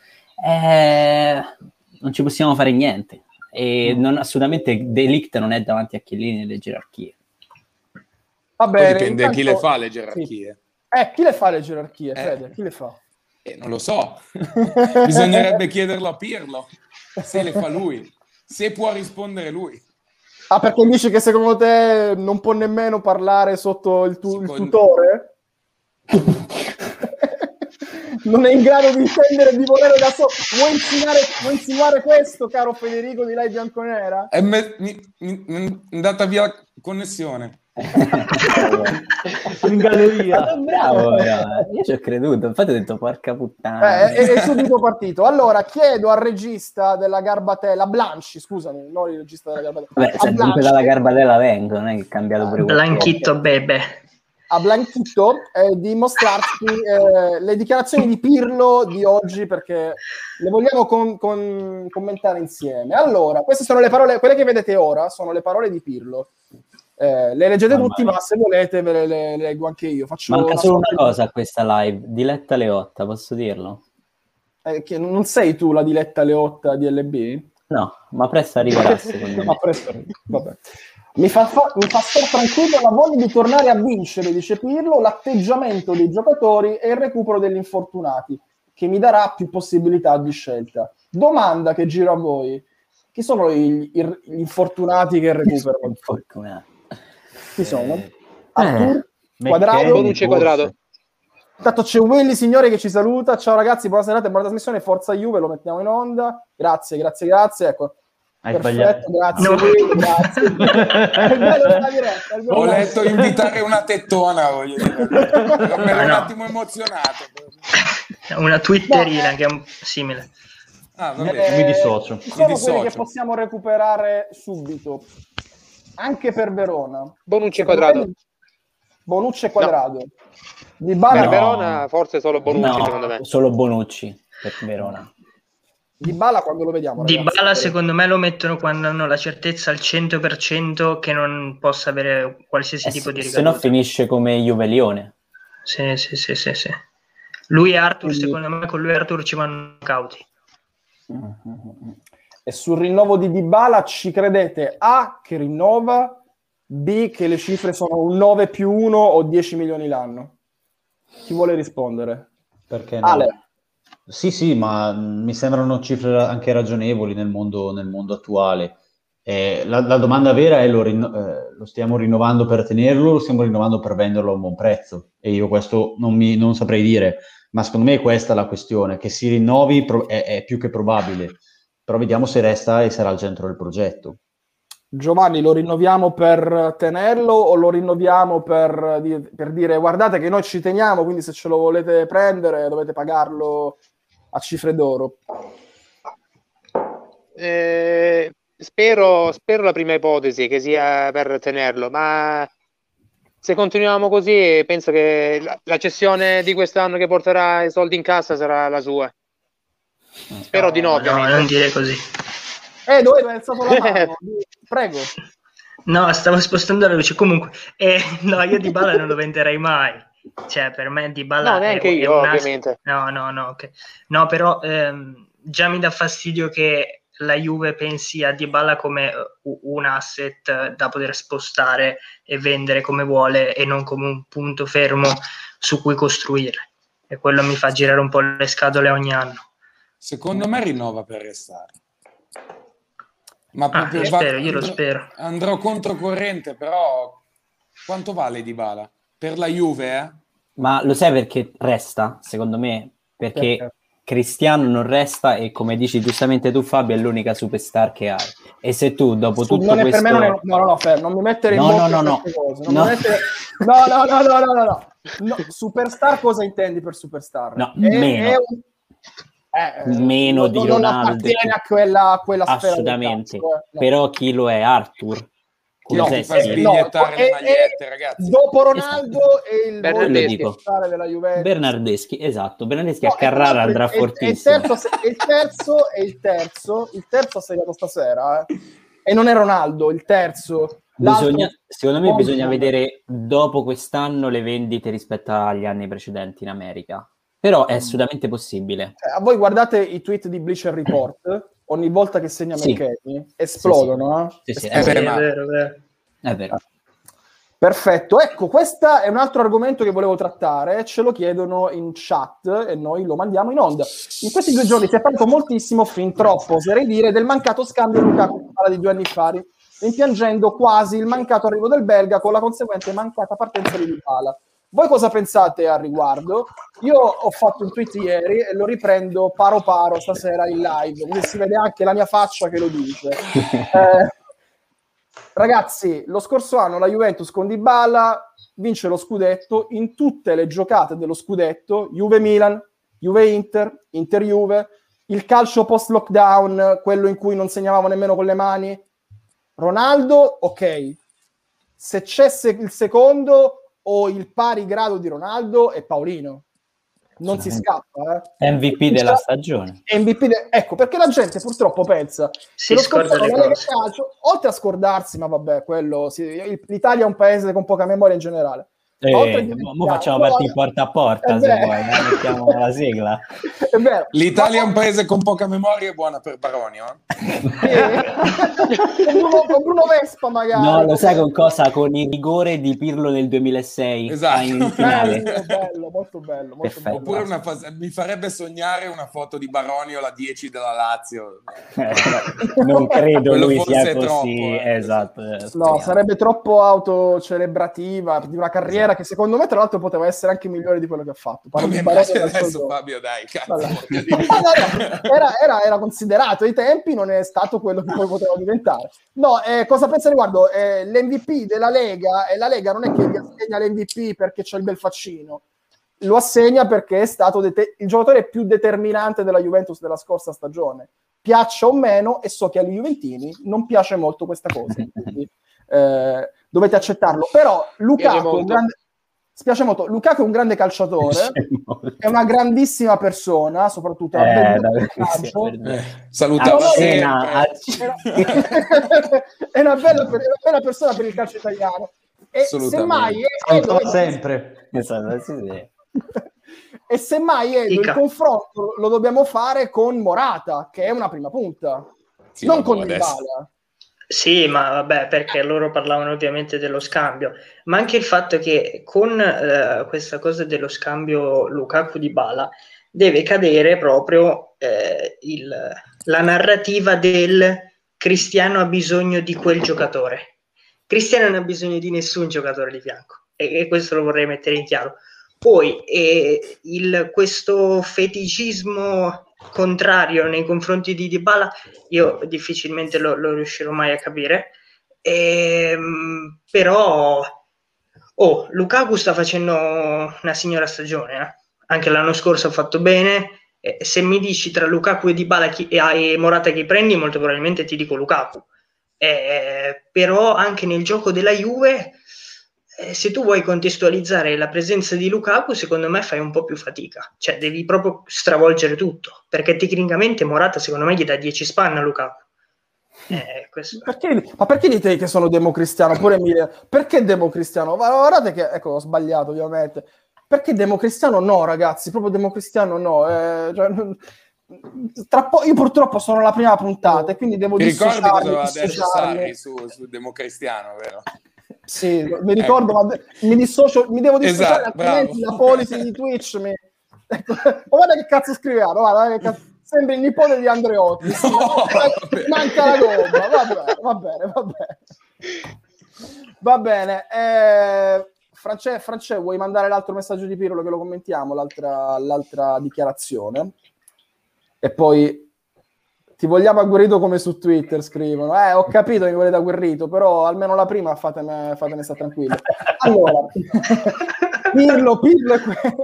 Eh, non ci possiamo fare niente. E non, assolutamente Delict non è davanti a Chiellini nelle gerarchie. Va Poi bene, dipende intanto- chi le fa le gerarchie. Eh, chi le fa le gerarchie, Eh. Fede? Chi le fa? Eh, non lo so. <laughs> Bisognerebbe chiederlo a Pirlo se le fa lui, se può rispondere lui. Ah, perché dici che secondo te non può nemmeno parlare sotto il, tu- il tutore? <laughs> non è in grado di intendere di volere da solo. Vuoi insinuare, vuoi insinuare questo, caro Federico di Lei Bianconera? È me- mi, mi- mi è andata via la connessione. <laughs> In galleria. Ah, bravo, bravo. io ci ho creduto, infatti ho detto porca puttana. Eh, è, è subito partito. Allora, chiedo al regista della Garbatella, Blanci, scusami, non il regista della Garbatella. Beh, se dunque dalla Garbatella vengo, non è che è cambiato pure qualcosa. Blanchito bebe. a Blanchito eh, di mostrarci eh, le dichiarazioni di Pirlo di oggi perché le vogliamo con- con- commentare insieme. Allora, queste sono le parole, quelle che vedete ora sono le parole di Pirlo. Eh, le leggete Mamma tutti, ma se volete ve le, le leggo anche io. Faccio Manca una solo una cosa a questa live, Diletta Leotta, posso dirlo? eh, che non sei tu la diletta Leotta di LB? No, ma presto arriverà <laughs> secondo Ma me. presto, vabbè. Mi fa, fa- mi fa stare tranquillo la voglia di tornare a vincere, dice Pirlo, l'atteggiamento dei giocatori e il recupero degli infortunati, che mi darà più possibilità di scelta. Domanda che giro a voi. Chi sono gli, gli infortunati che recuperano? Fortunato. Chi sono? Eh. Artur? McKennie, Quadrado? Bonucci forse. quadrato. Intanto c'è Willy Signore che ci saluta. Ciao ragazzi, buona serata e buona trasmissione. Forza Juve, lo mettiamo in onda. Grazie, grazie, grazie. Ecco. Hai Perfetto, sbagliato. grazie. No. Willy, grazie. <laughs> Bello bello Ho della- letto invitare una tettona, voglio dire. Ero un no. attimo emozionato. Una twitterina che è un- simile. Ah, va Eh. Mi dissocio. Ci sono Mi quelli che dissocio. possiamo recuperare subito. Anche per Verona. Bonucci quadrato. Bonucci e quadrado. Di Bala Per No. Verona forse solo Bonucci, No, secondo me. solo Bonucci per Verona. Di Bala quando lo vediamo? Di ragazzi? Bala secondo me lo mettono quando hanno la certezza al 100% che non possa avere qualsiasi Eh, tipo di se, se no ricaduta. finisce come Juve Lione. Sì, sì, sì, sì, sì. Lui e Arthur, Quindi- secondo me, con lui e Arthur ci vanno cauti. E sul rinnovo di Dybala ci credete A che rinnova, B che le cifre sono un 9 più 1 o 10 milioni l'anno? Chi vuole rispondere? Perché no? Ale. Sì, sì, ma mi sembrano cifre anche ragionevoli nel mondo, nel mondo attuale. Eh, la, la domanda vera è: lo, rinno- eh, lo stiamo rinnovando per tenerlo o lo stiamo rinnovando per venderlo a un buon prezzo? E io questo non, mi, non saprei dire, ma secondo me è questa la questione: che si rinnovi pro- è, è più che probabile, però vediamo se resta e sarà al centro del progetto. Giovanni, lo rinnoviamo per tenerlo o lo rinnoviamo per, per dire guardate che noi ci teniamo, quindi se ce lo volete prendere dovete pagarlo a cifre d'oro? Eh, spero, spero la prima ipotesi che sia per tenerlo, ma se continuiamo così penso che la, la cessione di quest'anno che porterà i soldi in cassa sarà la sua. Spero di no, No, non dire così. Eh, dove hai alzato la mano? Prego. No, stavo spostando la luce. Comunque, eh, no, io di Bala non lo venderei mai. Cioè, per me di Bala No, neanche è, è io, un ass- ovviamente. No, no, no, ok. No, però ehm, già mi dà fastidio che la Juve pensi a Dybala come eh, un asset eh, da poter spostare e vendere come vuole e non come un punto fermo su cui costruire. E quello mi fa girare un po' le scatole ogni anno. Secondo me rinnova per restare. Ma Ah, proprio io va- spero, io lo andrò- spero. Andrò controcorrente, però quanto vale Dybala? Per la Juve, eh? Ma lo sai perché resta, secondo me? Perché Perché? Cristiano non resta e come dici giustamente tu Fabio è l'unica superstar che hai. E se tu dopo tutto non questo... per me non è, no, no, no, Fer, non mi mettere in No, bocca no, no, no. cose, non No. mi mettere- no, no, no, no, no, no, no. No, Superstar cosa intendi per superstar? No, È- meno. è un- eh, Meno non- di non Ronaldo. appartiene a quella, a quella Assolutamente. calcio, eh, no. Però chi lo è? Arthur? Chi No, fa Kulusevski? no, e- e- magliette, ragazzi? Dopo Ronaldo e il Bernardeschi. della Juventus. Bernardeschi, esatto. Bernardeschi No, a Carrara e andrà il- fortissimo. E il terzo, e il terzo, e il terzo, il terzo ha segnato stasera, eh. e non è Ronaldo, il terzo. Bisogna- secondo me bisogna vedere dopo quest'anno le vendite rispetto agli anni precedenti in America. Però è assolutamente possibile. Cioè, a voi guardate i tweet di Bleacher Report, <clears throat> ogni volta che segna Sì. McKennie, esplodono. Sì, sì, Eh, Sì, beh, è vero, è vero. È vero. Perfetto, ecco, questo è un altro argomento che volevo trattare, ce lo chiedono in chat e noi lo mandiamo in onda. In questi due giorni si è parlato moltissimo, fin troppo, oserei dire, del mancato scambio Lukaku di due anni fa, rimpiangendo quasi il mancato arrivo del belga con la conseguente mancata partenza di Dybala. Voi cosa pensate al riguardo? Io ho fatto un tweet ieri e lo riprendo paro paro stasera in live, così si vede anche la mia faccia che lo dice. <laughs> Eh, Ragazzi, lo scorso anno la Juventus con Dybala vince lo scudetto in tutte le giocate dello scudetto, Juve-Milan, Juve-Inter, Inter-Juve, il calcio post-lockdown, quello in cui non segnavamo nemmeno con le mani. Ronaldo, ok. Se c'è se- il secondo o il pari grado di Ronaldo è Paolino. Non si scappa, eh. MVP della stagione. MVP de- ecco perché la gente purtroppo pensa Si che lo scorda le cose. Calcio, oltre a scordarsi, ma vabbè, quello sì, il- l'Italia è un paese con poca memoria in generale. Eh, mo- facciamo partire porta a porta è se vuoi, eh, mettiamo la sigla. <laughs> È vero. L'Italia è un paese con poca memoria e buona per Baronio. eh? Bruno, con Bruno Vespa magari. No, lo sai con cosa? Con il rigore di Pirlo nel 2006 <laughs> Esatto. in finale. Bello, molto bello, molto bello. Oppure una fase- mi farebbe sognare una foto di Baronio alla 10 della Lazio. non credo Quello lui forse sia è così. troppo, eh. Esatto. eh, No, sarebbe troppo autocelebrativa di una carriera che secondo me tra l'altro poteva essere anche migliore di quello che ha fatto. Parlo di adesso. Fabio dai, cazzo. Era, era- era considerato ai tempi, non è stato quello che poi poteva diventare. No, eh, cosa pensa riguardo? Eh, L'MVP della Lega, e la Lega non è che gli assegna l'MVP perché c'è il bel faccino, lo assegna perché è stato dete- il giocatore più determinante della Juventus della scorsa stagione. Piaccia o meno, e so che agli Juventini non piace molto questa cosa, quindi eh, dovete accettarlo. Però Lukaku grande... spiace molto. Lukaku è un grande calciatore, è una grandissima persona, soprattutto Eh. Eh, salutava Cena, è una bella, per- una bella persona per il calcio italiano. E semmai Salutava Edo, sempre. <laughs> E semmai Edo, il confronto lo dobbiamo fare con Morata, che è una prima punta, Sì, non con adesso- Dybala. Sì, ma vabbè, perché loro parlavano ovviamente dello scambio, ma anche il fatto che con eh, questa cosa dello scambio Lukaku di Bala deve cadere proprio eh, il- la narrativa del Cristiano ha bisogno di quel giocatore. Cristiano non ha bisogno di nessun giocatore di fianco e, e questo lo vorrei mettere in chiaro. Poi eh, il- questo feticismo contrario nei confronti di Dybala io difficilmente lo, lo riuscirò mai a capire. Ehm, però, oh, Lukaku sta facendo una signora stagione. eh. Anche l'anno scorso ha fatto bene. Eh, se mi dici tra Lukaku e Dybala chi, e, e Morata chi prendi, molto probabilmente ti dico Lukaku. Eh, però anche nel gioco della Juve, eh, se tu vuoi contestualizzare la presenza di Lukaku, secondo me fai un po' più fatica. Cioè, devi proprio stravolgere tutto. Perché tecnicamente Morata, secondo me, gli dà 10 spanne a Lukaku. Eh, Perché, ma perché dite che sono democristiano? Pure Emilia, perché democristiano? Ma guardate che, ecco, ho sbagliato ovviamente. Perché democristiano no, ragazzi? Proprio democristiano no. eh, cioè, <laughs> po- io purtroppo sono alla prima puntata e quindi devo Ti ricordi cosa aveva detto. Sarri su, su Democristiano, vero? Sì, <laughs> mi ricordo, ma mi dissocio, mi devo dissociare, Esatto, altrimenti bravo. la policy di Twitch mi... Ecco, <laughs> guarda che cazzo scriveva, guarda che cazzo... Sembra il nipote di Andreotti. <laughs> No, manca la gomma, va bene, va bene, va bene. Va bene. Eh, France, France, vuoi mandare l'altro messaggio di Pirlo che lo commentiamo, l'altra, l'altra dichiarazione? E poi ti vogliamo agguerrito come su Twitter, scrivono. Eh, ho capito che mi volete agguerrito, però almeno la prima fatemi, fatemi stare tranquillo. Allora, <laughs> Pirlo, Pirlo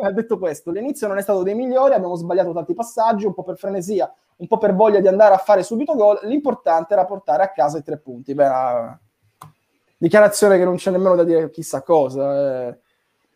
ha detto questo, l'inizio non è stato dei migliori, abbiamo sbagliato tanti passaggi, un po' per frenesia, un po' per voglia di andare a fare subito gol, l'importante era portare a casa i tre punti. Beh, una dichiarazione che non c'è nemmeno da dire chissà cosa. eh.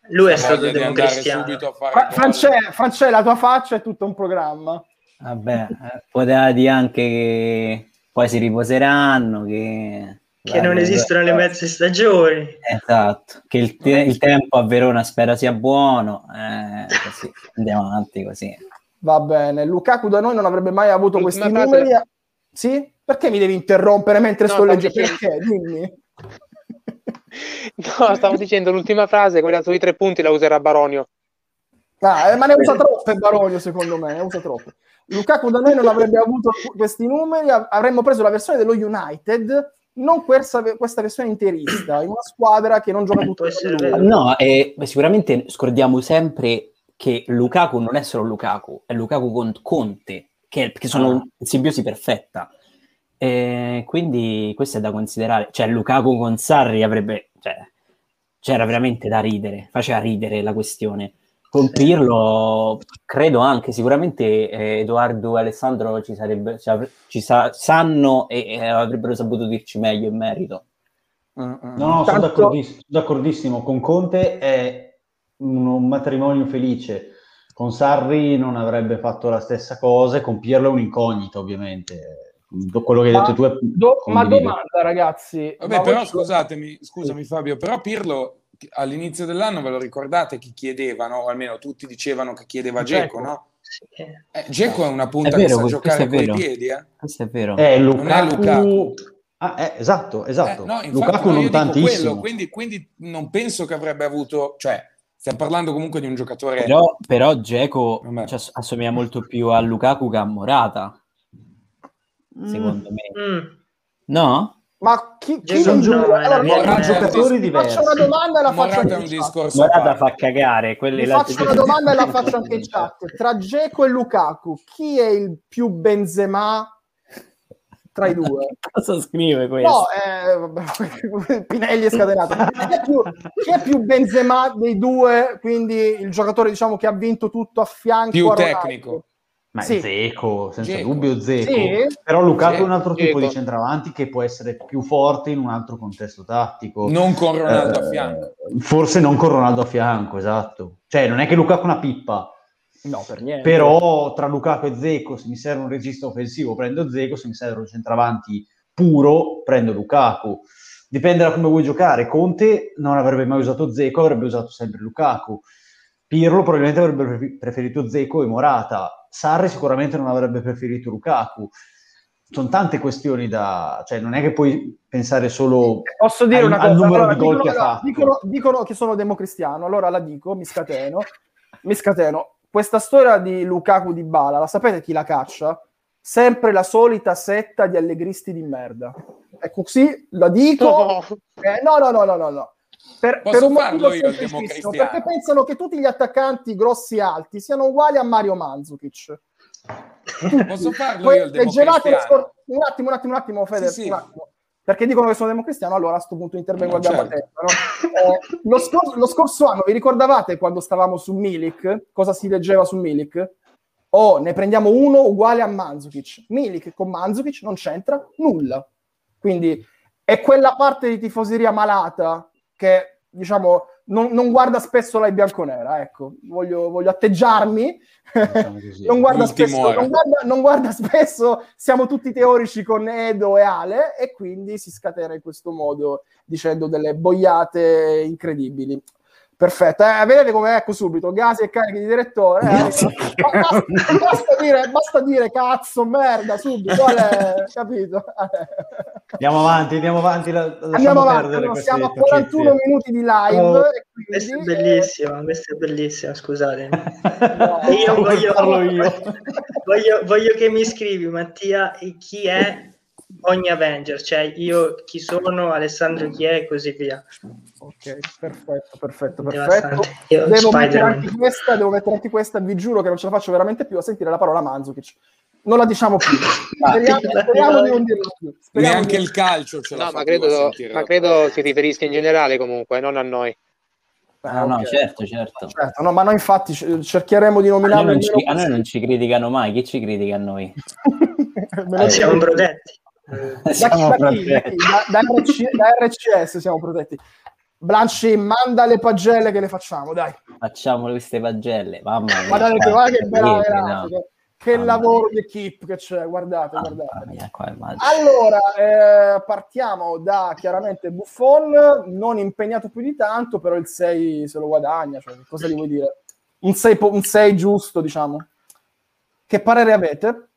Lui è stato democristiano. subito a fare Fra- gol. France, France, la tua faccia è tutto un programma. Vabbè, eh, poteva dire anche che poi si riposeranno, che... Che non esistono le mezze stagioni. Esatto, che il, te- il tempo a Verona spera sia buono, eh, così, andiamo avanti così. Va bene, Lukaku da noi non avrebbe mai avuto Ultima questi frase. numeri. Sì? Perché mi devi interrompere mentre No, sto leggendo? Perché? Dimmi. <laughs> No, stavo dicendo l'ultima frase, quella sui tre punti la userà Baronio. Ah, eh, ma ne usa troppe Baronio, secondo me, ne usa troppe. Lukaku da noi non avrebbe avuto questi numeri, av- avremmo preso la versione dello United, non questa, questa versione interista, in una squadra che non gioca tutto per lui. vero. No, e beh, sicuramente scordiamo sempre che Lukaku non è solo Lukaku, è Lukaku con Conte, che, che sono Ah. simbiosi perfetta. E quindi questo è da considerare. Cioè, Lukaku con Sarri avrebbe... Cioè, c'era veramente da ridere, faceva ridere la questione. Con Pirlo, credo anche, sicuramente eh, Edoardo e Alessandro ci, sarebbe, ci, avre- ci sa- sanno e, e avrebbero saputo dirci meglio in merito. No, no, sono Tanto- d'accordiss- d'accordissimo. Con Conte è un, un matrimonio felice. Con Sarri non avrebbe fatto la stessa cosa. e Con Pirlo è un'incognita, ovviamente. Do- Quello che hai Ma, detto tu è do- ma domanda, ragazzi. Vabbè, ma però voi- scusatemi, scusami Fabio, però Pirlo all'inizio dell'anno ve lo ricordate chi chiedevano, o almeno tutti dicevano che chiedeva Geco, no? Eh, è una punta È che vero, sa questo giocare con i piedi, eh? Questo è vero. È Non è Lukaku. Lukaku. Ah, eh, esatto, esatto. Eh, no, infatti, Lukaku non tantissimo. quello, quindi, quindi non penso che avrebbe avuto, cioè, stiamo parlando comunque di un giocatore Però, però Dzeko Vabbè. ci ass- assomiglia molto più a Lukaku che a Morata, Mm. secondo me. Mm. No? Ma chi, chi Gesù li no, giudica? è la Allora, Sono Morata- giocatori vi faccio diversi. una domanda e la faccio Morata anche in chat. Morata fa cagare, faccio una domanda e la faccio anche in chat. Tra Geco e Lukaku, chi è il più Benzema tra i due? <laughs> Cosa scrive questo? No, eh, <laughs> Pinelli è scatenato. Chi è, più, chi è più Benzema dei due? Quindi il giocatore diciamo che ha vinto tutto a fianco Più a Ronaldo? tecnico. Ma Sì. Zeco, senza Dzeko. dubbio Zeco. Sì. Però Lukaku è un altro tipo Dzeko. di centravanti che può essere più forte in un altro contesto tattico. Non con Ronaldo Eh, a fianco. Forse non con Ronaldo a fianco, esatto. Cioè, non è che Lukaku è una pippa, No, per niente. però tra Lukaku e Zeco, se mi serve un regista offensivo prendo Zeco, se mi serve un centravanti puro prendo Lukaku. Dipende da come vuoi giocare. Conte non avrebbe mai usato Zeco, avrebbe usato sempre Lukaku. Pirlo probabilmente avrebbe prefe- preferito Zeco e Morata. Sarri sicuramente non avrebbe preferito Lukaku. Sono tante questioni da... cioè non è che puoi pensare solo Posso dire al- una al cosa? numero Allora, di gol dicono, che ha fatto. dicono- dicono che sono democristiano, allora la dico, mi scateno. Mi scateno. Questa storia di Lukaku di Bala, la sapete chi la caccia? Sempre la solita setta di allegristi di merda. È così, la dico. No. Eh, no, no, no, no, no, no. Per, Posso per un farlo motivo io il perché pensano che tutti gli attaccanti grossi e alti siano uguali a Mario Mandzukic. Posso farlo io il democristiano? scor- un attimo, un attimo, un attimo, Fede, Sì, sì. un attimo. Perché dicono che sono democristiano, allora a questo punto intervengo No, a gamba certo. no? Eh, lo, scor- lo scorso anno, vi ricordavate quando stavamo su Milik? Cosa si leggeva su Milik? Oh, ne prendiamo uno uguale a Mandzukic. Milik con Mandzukic non c'entra nulla. Quindi è quella parte di tifoseria malata che, diciamo, non, non guarda spesso la bianconera. Ecco, voglio, voglio atteggiarmi diciamo <laughs> non guarda, spesso, non, guarda, non guarda spesso, siamo tutti teorici con Edo e Ale e quindi si scatena in questo modo dicendo delle boiate incredibili. Perfetto, eh, vedete come ecco subito, gasi e carichi di direttore. eh, basta, basta dire, basta dire cazzo, merda, subito, è? capito? Andiamo avanti, andiamo avanti. la- Andiamo avanti, siamo a 41 facezie. minuti di live. Oh. e Questa è quindi, eh, bellissima, questa è bellissima, scusate. No. <laughs> Io voglio- io. Voglio, voglio che mi scrivi, Mattia, e chi è ogni Avenger, cioè io chi sono, Alessandro chi è e così via. Ok, perfetto, perfetto, perfetto. Io Devo mettere, questa, devo mettere anche questa, vi giuro che non ce la faccio veramente più a sentire la parola Mandzukic. Non la diciamo più. <laughs> Speriamo, speriamo di non dirla più. Speriamo Neanche di- il calcio ce la No, ma a credo, ma credo si riferisca in generale comunque, non a noi. Ah, Ah, no, ok. certo, certo. Certo, no, ma noi infatti cercheremo di A nominarlo meno a noi non ci criticano mai, chi ci critica a noi? <laughs> Eh, Siamo protetti. Da, Siamo da chi? Da, protetti. chi? Da- da RC da RCS siamo protetti. Blanci, manda le pagelle che le facciamo, dai. Facciamo queste pagelle, mamma mia. Guardate che, guarda che bella verata, no? che, Mamma lavoro mia. di equip che c'è, guardate, Mamma guardate. mia, qua. Allora, eh, partiamo da chiaramente Buffon, non impegnato più di tanto, però il 6 se lo guadagna, cioè, cosa gli vuoi dire? Un 6, po- un 6 giusto, diciamo. Che parere avete?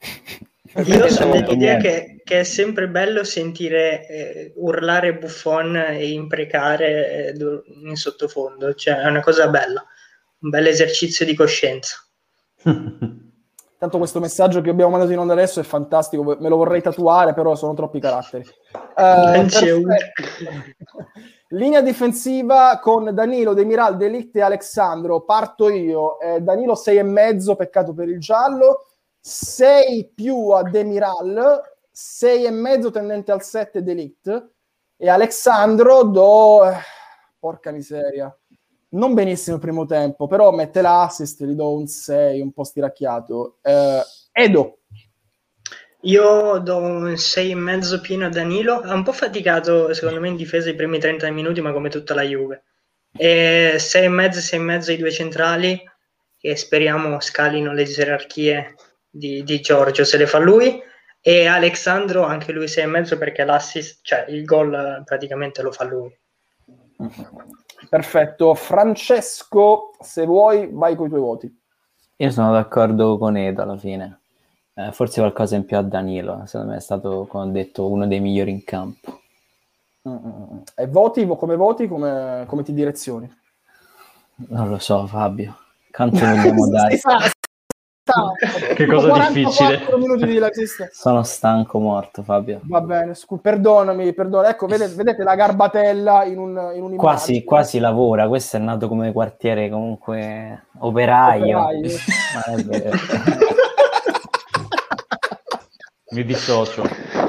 <laughs> Io sono No, dell'idea che, che è sempre bello sentire eh, urlare Buffon e imprecare eh, in sottofondo, cioè è una cosa bella, un bel esercizio di coscienza. <laughs> Tanto questo messaggio che abbiamo mandato in onda adesso è fantastico, me lo vorrei tatuare, però sono troppi caratteri. Perfetto. Linea difensiva con Danilo, Demiral, Delict e Alexandro. Parto io. Eh, Danilo 6 e mezzo, peccato per il giallo. 6 più a Demiral, 6 e mezzo tendente al 7 Delict. E Alexandro do... eh, porca miseria. Non benissimo il primo tempo, però mette l'assist, gli do un 6, un po' stiracchiato. Eh, Edo. Io do un 6,5 pieno a Danilo, ha un po' faticato secondo me in difesa i primi 30 minuti, ma come tutta la Juve. E 6,5, 6,5 i due centrali, che speriamo scalino le gerarchie di, di Giorgio, se le fa lui. E Alexandro anche lui 6,5 perché l'assist, cioè il gol praticamente lo fa lui. Perfetto. Francesco, se vuoi, vai con i tuoi voti. Io sono d'accordo con Edo alla fine. Eh, forse qualcosa in più a Danilo, secondo me è stato, come ho detto, uno dei migliori in campo. E voti, come voti, come, come ti direzioni? Non lo so, Fabio. Quanto vogliamo <laughs> dare? Che cosa 44 difficile. minuti di live <laughs> Sono stanco morto, Fabio. Va bene, scu- perdonami, perdona. Ecco, vedete, vedete la garbatella in un in. Quasi, quasi lavora, questo è nato come quartiere comunque operaio. Operaio. <laughs> Ma è vero. <laughs> Mi dissocio.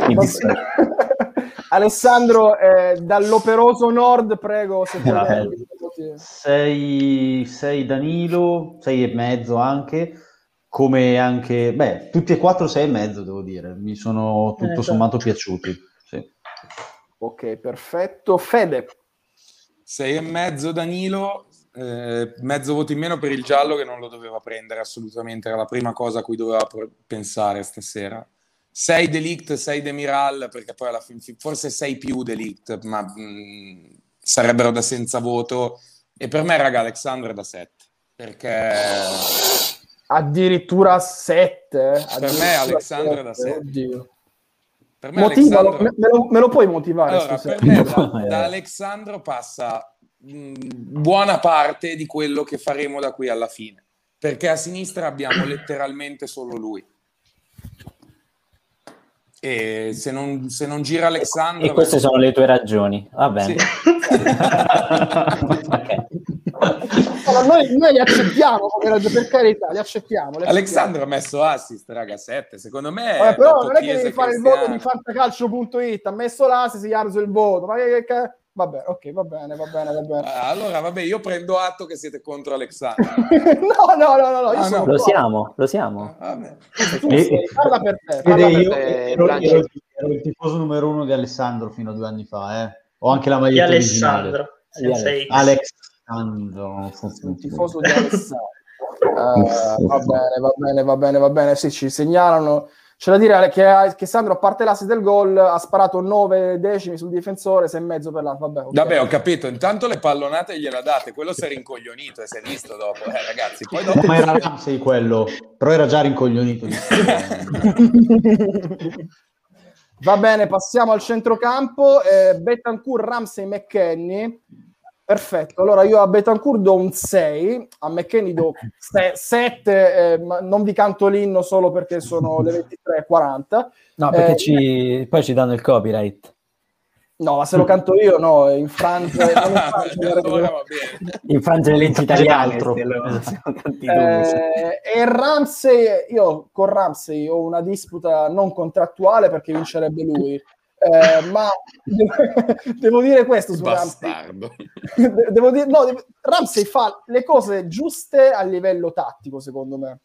Mi Va dis- bene. Alessandro, eh, dall'operoso nord, prego, se puoi Va dare bene. i voti. 6, Danilo, 6 e mezzo anche. Come anche, beh, tutti e quattro sei e mezzo, devo dire, mi sono tutto esatto. sommato piaciuti. Sì. Ok, perfetto. Fede. Sei e mezzo Danilo, eh, mezzo voto in meno per il giallo che non lo doveva prendere assolutamente, era la prima cosa a cui doveva pr- pensare stasera. 6 Delict, 6 Demiral, perché poi alla fine, forse 6 più Delict, ma mh, sarebbero da senza voto. E per me, raga, Alexandro è da 7, perché Addirittura 7. per me Alexandro è da 7. Oddio. Per me Motivalo, Alexandro- me, me lo, me lo puoi motivare? Allora, per me <laughs> da, da Alexandro passa mh, buona parte di quello che faremo da qui alla fine, perché a sinistra abbiamo letteralmente solo lui. E se non, se non gira Alexandro... E queste sono le tue ragioni. Va bene. Sì. <laughs> <laughs> Ok. Allora, noi, noi li accettiamo, per carità, li accettiamo. li accettiamo. Alexandro ha messo assist, raga, 7. Secondo me... Vabbè, però non è che devi fare il voto di fantacalcio.it, ha messo l'assist, gli ha reso il voto. Ma che, che- Vabbè, ok, va bene, va bene, va bene. Ah, Allora, vabbè, io prendo atto che siete contro Alexandro. <laughs> no, no, no, no, no, io Ah, sono no. Lo qua. siamo, lo siamo. Vabbè. Tu E- sei- parla per te. Parla per io te, ero, ero- ero il tifoso numero uno di Alessandro fino a due anni fa, eh. Ho anche la Di maglietta originale. Alessandro, senza Alex. Sei un tifoso di Alessandro. <laughs> Eh, va bene, va bene, va bene, va bene. Sì, ci segnalano. C'è da dire che, che Sandro, a parte l'assist del gol, ha sparato 9 decimi sul difensore, 6 e mezzo per l'altro. Vabbè, ok. Vabbè, ho capito. Intanto le pallonate gliela date. Quello si è rincoglionito e si è visto dopo. Eh, ragazzi, poi dopo... Ma era Ramsey quello, però era già rincoglionito. <laughs> Va bene, passiamo al centrocampo. Eh, Betancourt, Ramsey, McKenny. Perfetto, allora io a Betancourt do un 6, a McKenny do 7, ma non vi canto l'inno solo perché sono le 23.40. No, perché Eh, ci... poi ci danno il copyright. No, ma se lo canto io, no, in Francia... in Francia, va bene. Infrangere le leggi italiane. altro. canti tu. Eh, e Ramsey, io con Ramsey ho una disputa non contrattuale perché vincerebbe lui. Eh, ma <laughs> devo dire questo su Ramsey. Bastardo. De- devo dire, no, devo- Ramsey fa le cose giuste a livello tattico, secondo me.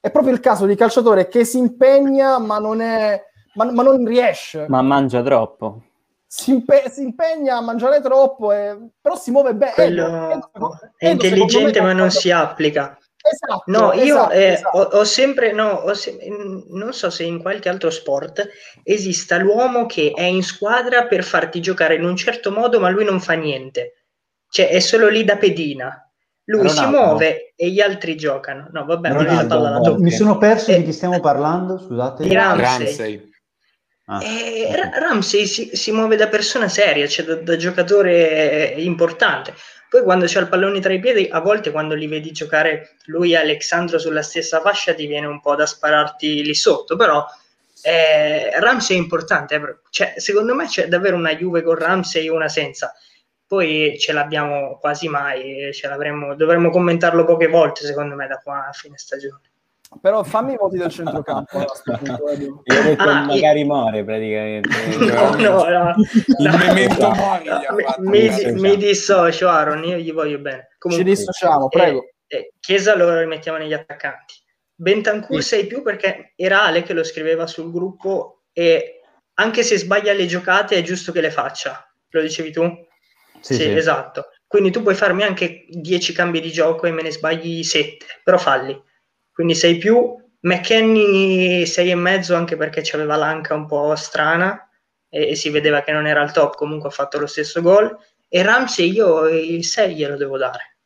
È proprio il caso di calciatore che si impegna, ma non è, ma, ma non riesce. Ma mangia troppo. Si, impe- si impegna a mangiare troppo, e- però si muove bene. Quello è secondo intelligente me, ma non si applica. Esatto. No, io esatto, eh, esatto. Ho, ho sempre, no, ho se- non so se in qualche altro sport esista l'uomo che è in squadra per farti giocare in un certo modo, ma lui non fa niente. Cioè, è solo lì da pedina. Lui si Ronaldo. muove e gli altri giocano. No, vabbè, non è la Ronaldo, la no. Mi sono perso Eh, di chi stiamo parlando, scusate. di Ramsey. Ramsey. Ah, Eh, ok. Ra- Ramsey si, si muove da persona seria, cioè da, da giocatore importante. Poi quando c'ha il pallone tra i piedi, a volte quando li vedi giocare lui e Alexandro sulla stessa fascia ti viene un po' da spararti lì sotto, però eh, Ramsey è importante, eh, cioè, secondo me c'è davvero una Juve con Ramsey e una senza. Poi ce l'abbiamo quasi mai, ce l'avremmo, dovremmo commentarlo poche volte secondo me da qua a fine stagione. Però fammi i voti del centrocampo. <laughs> punto. <laughs> Io ho detto Ah, magari muore praticamente. <laughs> No, no, no. Il No. memento mori ha Mi- fatto. mi, Sì, mi sì. dissocio Aaron, io gli voglio bene. Ci Comunque, dissociamo, eh, prego. eh, Chiesa lo rimettiamo negli attaccanti. Bentancur Sì. 6 più perché era Ale che lo scriveva sul gruppo e anche se sbaglia le giocate è giusto che le faccia. Lo dicevi tu? Sì, sì. esatto. Quindi tu puoi farmi anche 10 cambi di gioco e me ne sbagli 7, però falli. Quindi 6 più. McKenny 6 e mezzo anche perché c'aveva l'anca un po' strana e, e si vedeva che non era al top, comunque ha fatto lo stesso gol. E Ramsey io il 6 glielo devo dare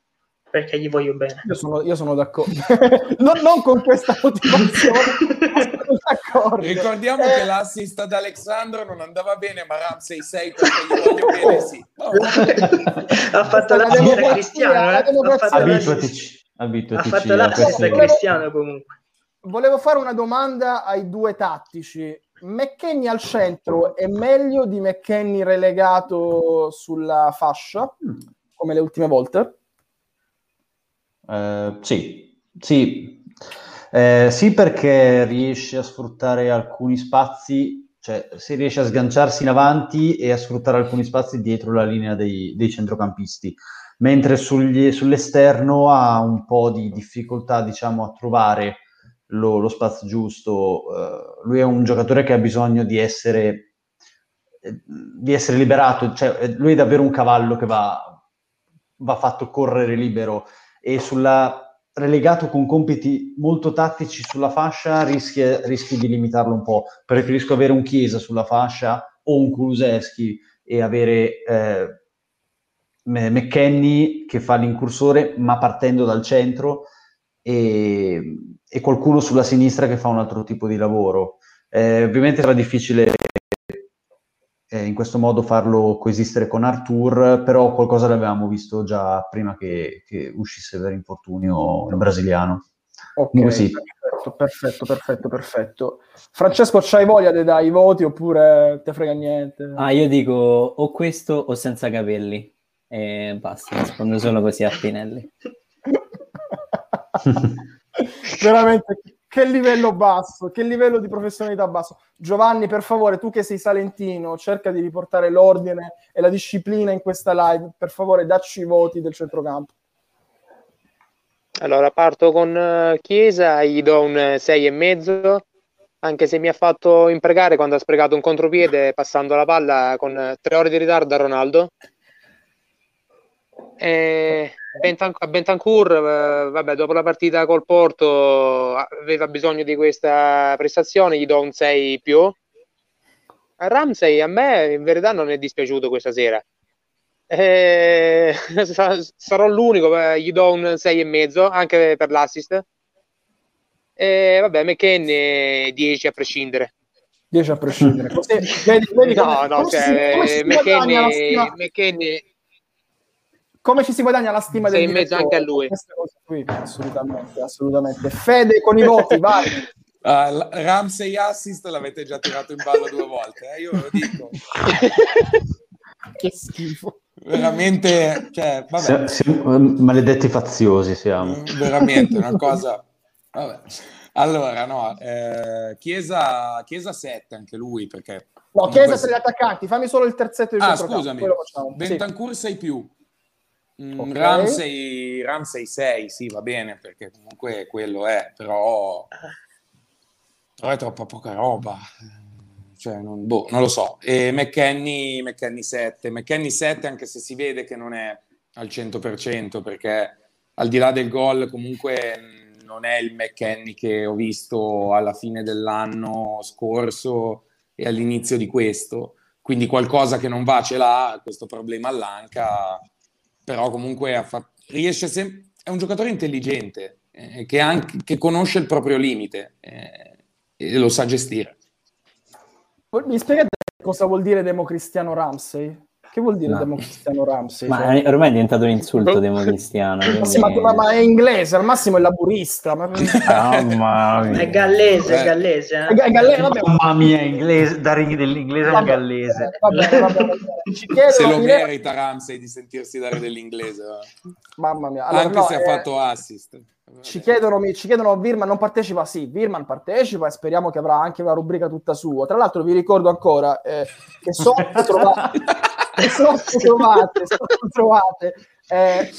perché gli voglio bene. Io sono, io sono d'accordo. <laughs> non, non con questa motivazione, <laughs> d'accordo. Ricordiamo Eh, che l'assist ad Alexandro non andava bene, ma Ramsey 6 perché gli voglio bene, sì. Oh, <laughs> ha fatto la la a democrazia, Cristiano, eh? la Abituatici, ha abituatici fatto a l'assist questi- a Cristiano comunque. Volevo fare una domanda ai due tattici. McKenny al centro è meglio di McKenny relegato sulla fascia, come le ultime volte? Eh, sì, sì. Eh, sì, perché riesce a sfruttare alcuni spazi, cioè si riesce a sganciarsi in avanti e a sfruttare alcuni spazi dietro la linea dei, dei centrocampisti, mentre sugli- sull'esterno ha un po' di difficoltà, diciamo, a trovare lo, lo spazio giusto. Uh, lui è un giocatore che ha bisogno di essere, eh, di essere liberato, cioè lui è davvero un cavallo che va, va fatto correre libero e sulla relegato con compiti molto tattici sulla fascia rischi, rischi di limitarlo un po'. Preferisco avere un Chiesa sulla fascia o un Kuluseschi e avere eh, McKenny che fa l'incursore ma partendo dal centro e, e, qualcuno sulla sinistra che fa un altro tipo di lavoro. Eh, ovviamente sarà difficile eh, in questo modo farlo coesistere con Artur, però qualcosa l'avevamo visto già prima che, che uscisse per infortunio il brasiliano. Ok, sì. perfetto, perfetto, perfetto, perfetto. Francesco, c'hai voglia di dare i voti oppure te frega niente? Ah, io dico o questo o senza capelli. E basta, rispondo solo così a Pinelli. <laughs> Veramente, che livello basso, che livello di professionalità basso. Giovanni, per favore, tu che sei salentino, cerca di riportare l'ordine e la disciplina in questa live. Per favore, dacci i voti del centrocampo. Allora, parto con uh, Chiesa, gli do un 6,5, anche se mi ha fatto impregare quando ha sprecato un contropiede passando la palla con tre ore di ritardo a Ronaldo. E Bentan- a Bentancur, eh, vabbè, dopo la partita col Porto aveva bisogno di questa prestazione, gli do un 6 più. A Ramsey a me in verità non è dispiaciuto questa sera. <laughs> Eh, sarò l'unico, eh, gli do un 6 e mezzo anche per l'assist. E vabbè, McKenny 10 a prescindere. 10 a prescindere. Così, vedi, vedi no, come, no, come cioè, si, McKenny, McKenny come ci si guadagna la stima Sei del in mezzo anche a lui. Qui, assolutamente, assolutamente. Fede con i voti, vai. <laughs> Uh, Ramsey assist l'avete già tirato in ballo due volte, eh? io ve lo dico. <laughs> che schifo. Veramente, cioè, vabbè. Siamo, maledetti faziosi siamo. Mm, veramente, una cosa... Vabbè. Allora, no, eh, Chiesa, Chiesa 7 anche lui, perché... No, Chiesa questo... sei gli attaccanti, fammi solo il terzetto di Ah, scusami, Bentancur sì. sei più. Mm, okay. Ramsey, Ramsey 6, sì, va bene, perché comunque quello è, però, però è troppa poca roba. Cioè, non, boh, non lo so. E McKenny, McKenny 7. McKenny 7 anche se si vede che non è al 100%, perché al di là del gol comunque non è il McKenny che ho visto alla fine dell'anno scorso e all'inizio di questo. Quindi qualcosa che non va ce l'ha, questo problema all'anca però comunque fatto, riesce sempre, è un giocatore intelligente, eh, che, anche, che, conosce il proprio limite eh, e lo sa gestire. Mi spiegate cosa vuol dire democristiano Ramsey? Che vuol dire no. democristiano Ramsey? Ma cioè... ormai è diventato un insulto democristiano. Quindi... Sì, ma, ma, è inglese, al massimo è laburista. Ma... Oh, è gallese, è gallese. Eh? È gallese vabbè. Mamma mia, inglese, dare dell'inglese al gallese. Vabbè, vabbè, Se lo merita Ramsey di sentirsi dare dell'inglese. Mamma mia. Allora, Anche no, se ha fatto assist. Ci chiedono, ci chiedono Virman non partecipa, sì, Virman partecipa e speriamo che avrà anche una rubrica tutta sua. Tra l'altro vi ricordo ancora eh, che sotto trovate, <laughs> <laughs> sotto trovate, sotto trovate. Eh,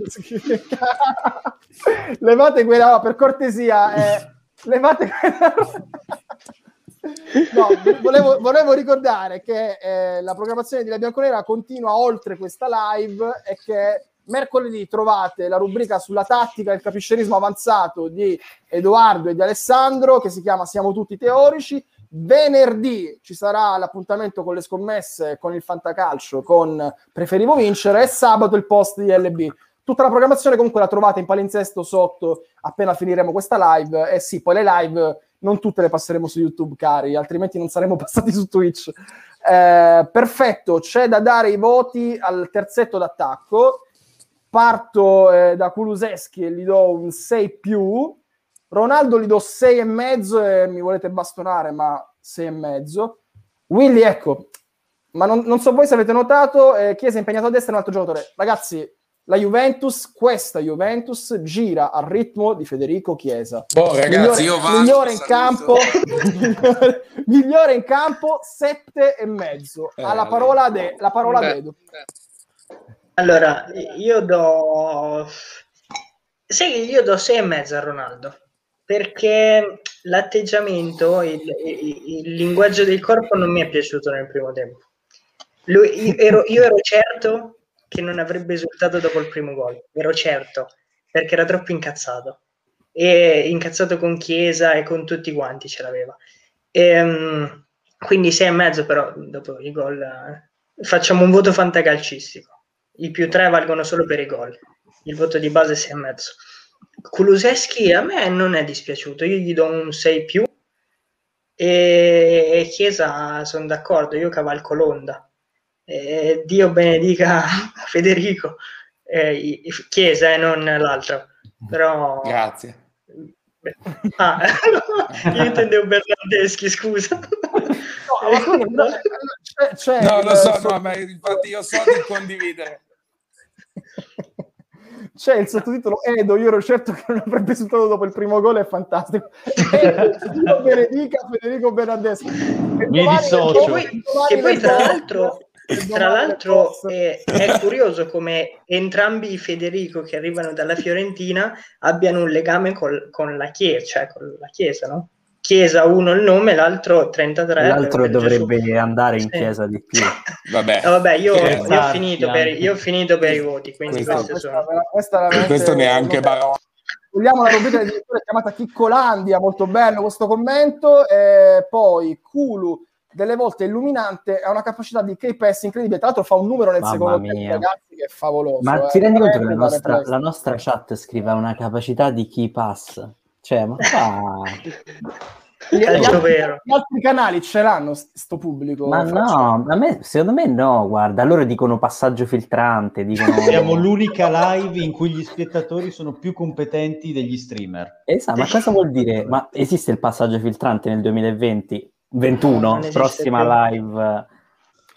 <laughs> levate quella, no, per cortesia, eh, levate quella... No, volevo, volevo, ricordare che eh, la programmazione di La Bianconera continua oltre questa live e che mercoledì trovate la rubrica sulla tattica e il capiscerismo avanzato di Edoardo e di Alessandro che si chiama Siamo tutti teorici. Venerdì ci sarà l'appuntamento con le scommesse, con il fantacalcio, con Preferivo vincere e sabato il post di LB. Tutta la programmazione comunque la trovate in palinsesto sotto appena finiremo questa live. E eh sì, poi le live non tutte le passeremo su YouTube, cari, altrimenti non saremo <laughs> passati su Twitch. Eh, perfetto, c'è da dare i voti al terzetto d'attacco parto eh, da Kuluseschi e gli do un 6 più, Ronaldo gli do 6 e mezzo e mi volete bastonare, ma 6 e mezzo. Willy, ecco, ma non, non so voi se avete notato, eh, Chiesa è impegnato a destra un altro giocatore. Ragazzi, la Juventus, questa Juventus, gira al ritmo di Federico Chiesa. Boh, ragazzi, migliore, io vado, migliore in campo, <laughs> migliore in campo, sette e mezzo. Eh, alla parola, de, la parola beh, Dedo. Allora, io do... Sì, io do 6 e mezzo a Ronaldo. Perché l'atteggiamento, il, il, il, linguaggio del corpo non mi è piaciuto nel primo tempo. Lui, io, ero, io ero certo che non avrebbe esultato dopo il primo gol, ero certo, perché era troppo incazzato. E incazzato con Chiesa e con tutti quanti ce l'aveva. E, um, quindi sei e mezzo, però dopo i gol eh, facciamo un voto fantacalcistico. I più tre valgono solo per i gol. Il voto di base è sei e mezzo. Kuluseschi a me non è dispiaciuto, io gli do un 6 più e, Chiesa sono d'accordo, io cavalco l'onda. E Dio benedica <laughs> Federico, eh, Chiesa e eh, non l'altro. Però... Grazie. Ah, <laughs> io intendevo Bernardeschi, scusa. No, c'è, c'è no lo so, no, ma infatti io so di condividere <laughs> c'è il sottotitolo Edo, io ero certo che non avrebbe risultato dopo il primo gol, è fantastico. Dio benedica Federico Bernardeschi. Mi dissocio. Che poi, che poi tra l'altro, tra l'altro è, è, curioso come entrambi i Federico che arrivano dalla Fiorentina abbiano un legame col, con la Chiesa, cioè con la Chiesa, no? Chiesa uno il nome, l'altro 33. L'altro dovrebbe Gesù. andare in sì. chiesa di più. <laughs> Vabbè, no, vabbè io, io, ho finito per, io, ho finito per, i voti, quindi questo, sono... questa, questo neanche Barone. Vogliamo la rubrica del direttore chiamata Chiccolandia, molto bello questo commento. E poi Kulu, delle volte illuminante, ha una capacità di K-Pass incredibile. Tra l'altro fa un numero nel Mamma secondo tempo, ragazzi, che è favoloso. Ma eh. ti rendi conto che la nostra, la nostra chat scrive una capacità di Key Pass? Cioè, ma <laughs> fa... Gli, gli, altri, gli, altri, canali ce l'hanno sto pubblico? Ma no, a me, secondo me no, guarda, loro dicono passaggio filtrante, dicono... <laughs> Siamo l'unica live in cui gli spettatori sono più competenti degli streamer. Esatto, ma cosa vuol dire? Ma esiste il passaggio filtrante nel 2020? 21, prossima più. live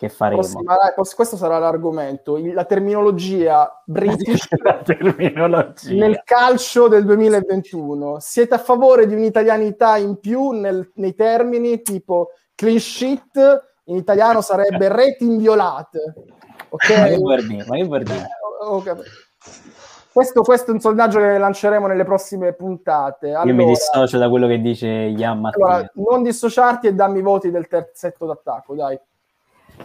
che faremo. Prossima, questo sarà l'argomento, la terminologia british <laughs> la terminologia. nel calcio del 2021. Siete a favore di un'italianità in più nel, nei termini tipo clean sheet, in italiano sarebbe <laughs> reti inviolate. Okay? Ma che vuol dire? Ma che vuol dire? Eh, okay. Questo, questo, è un sondaggio che lanceremo nelle prossime puntate. Allora, Io mi dissocio da quello che dice Ian allora, non dissociarti e dammi i voti del terzetto d'attacco, dai.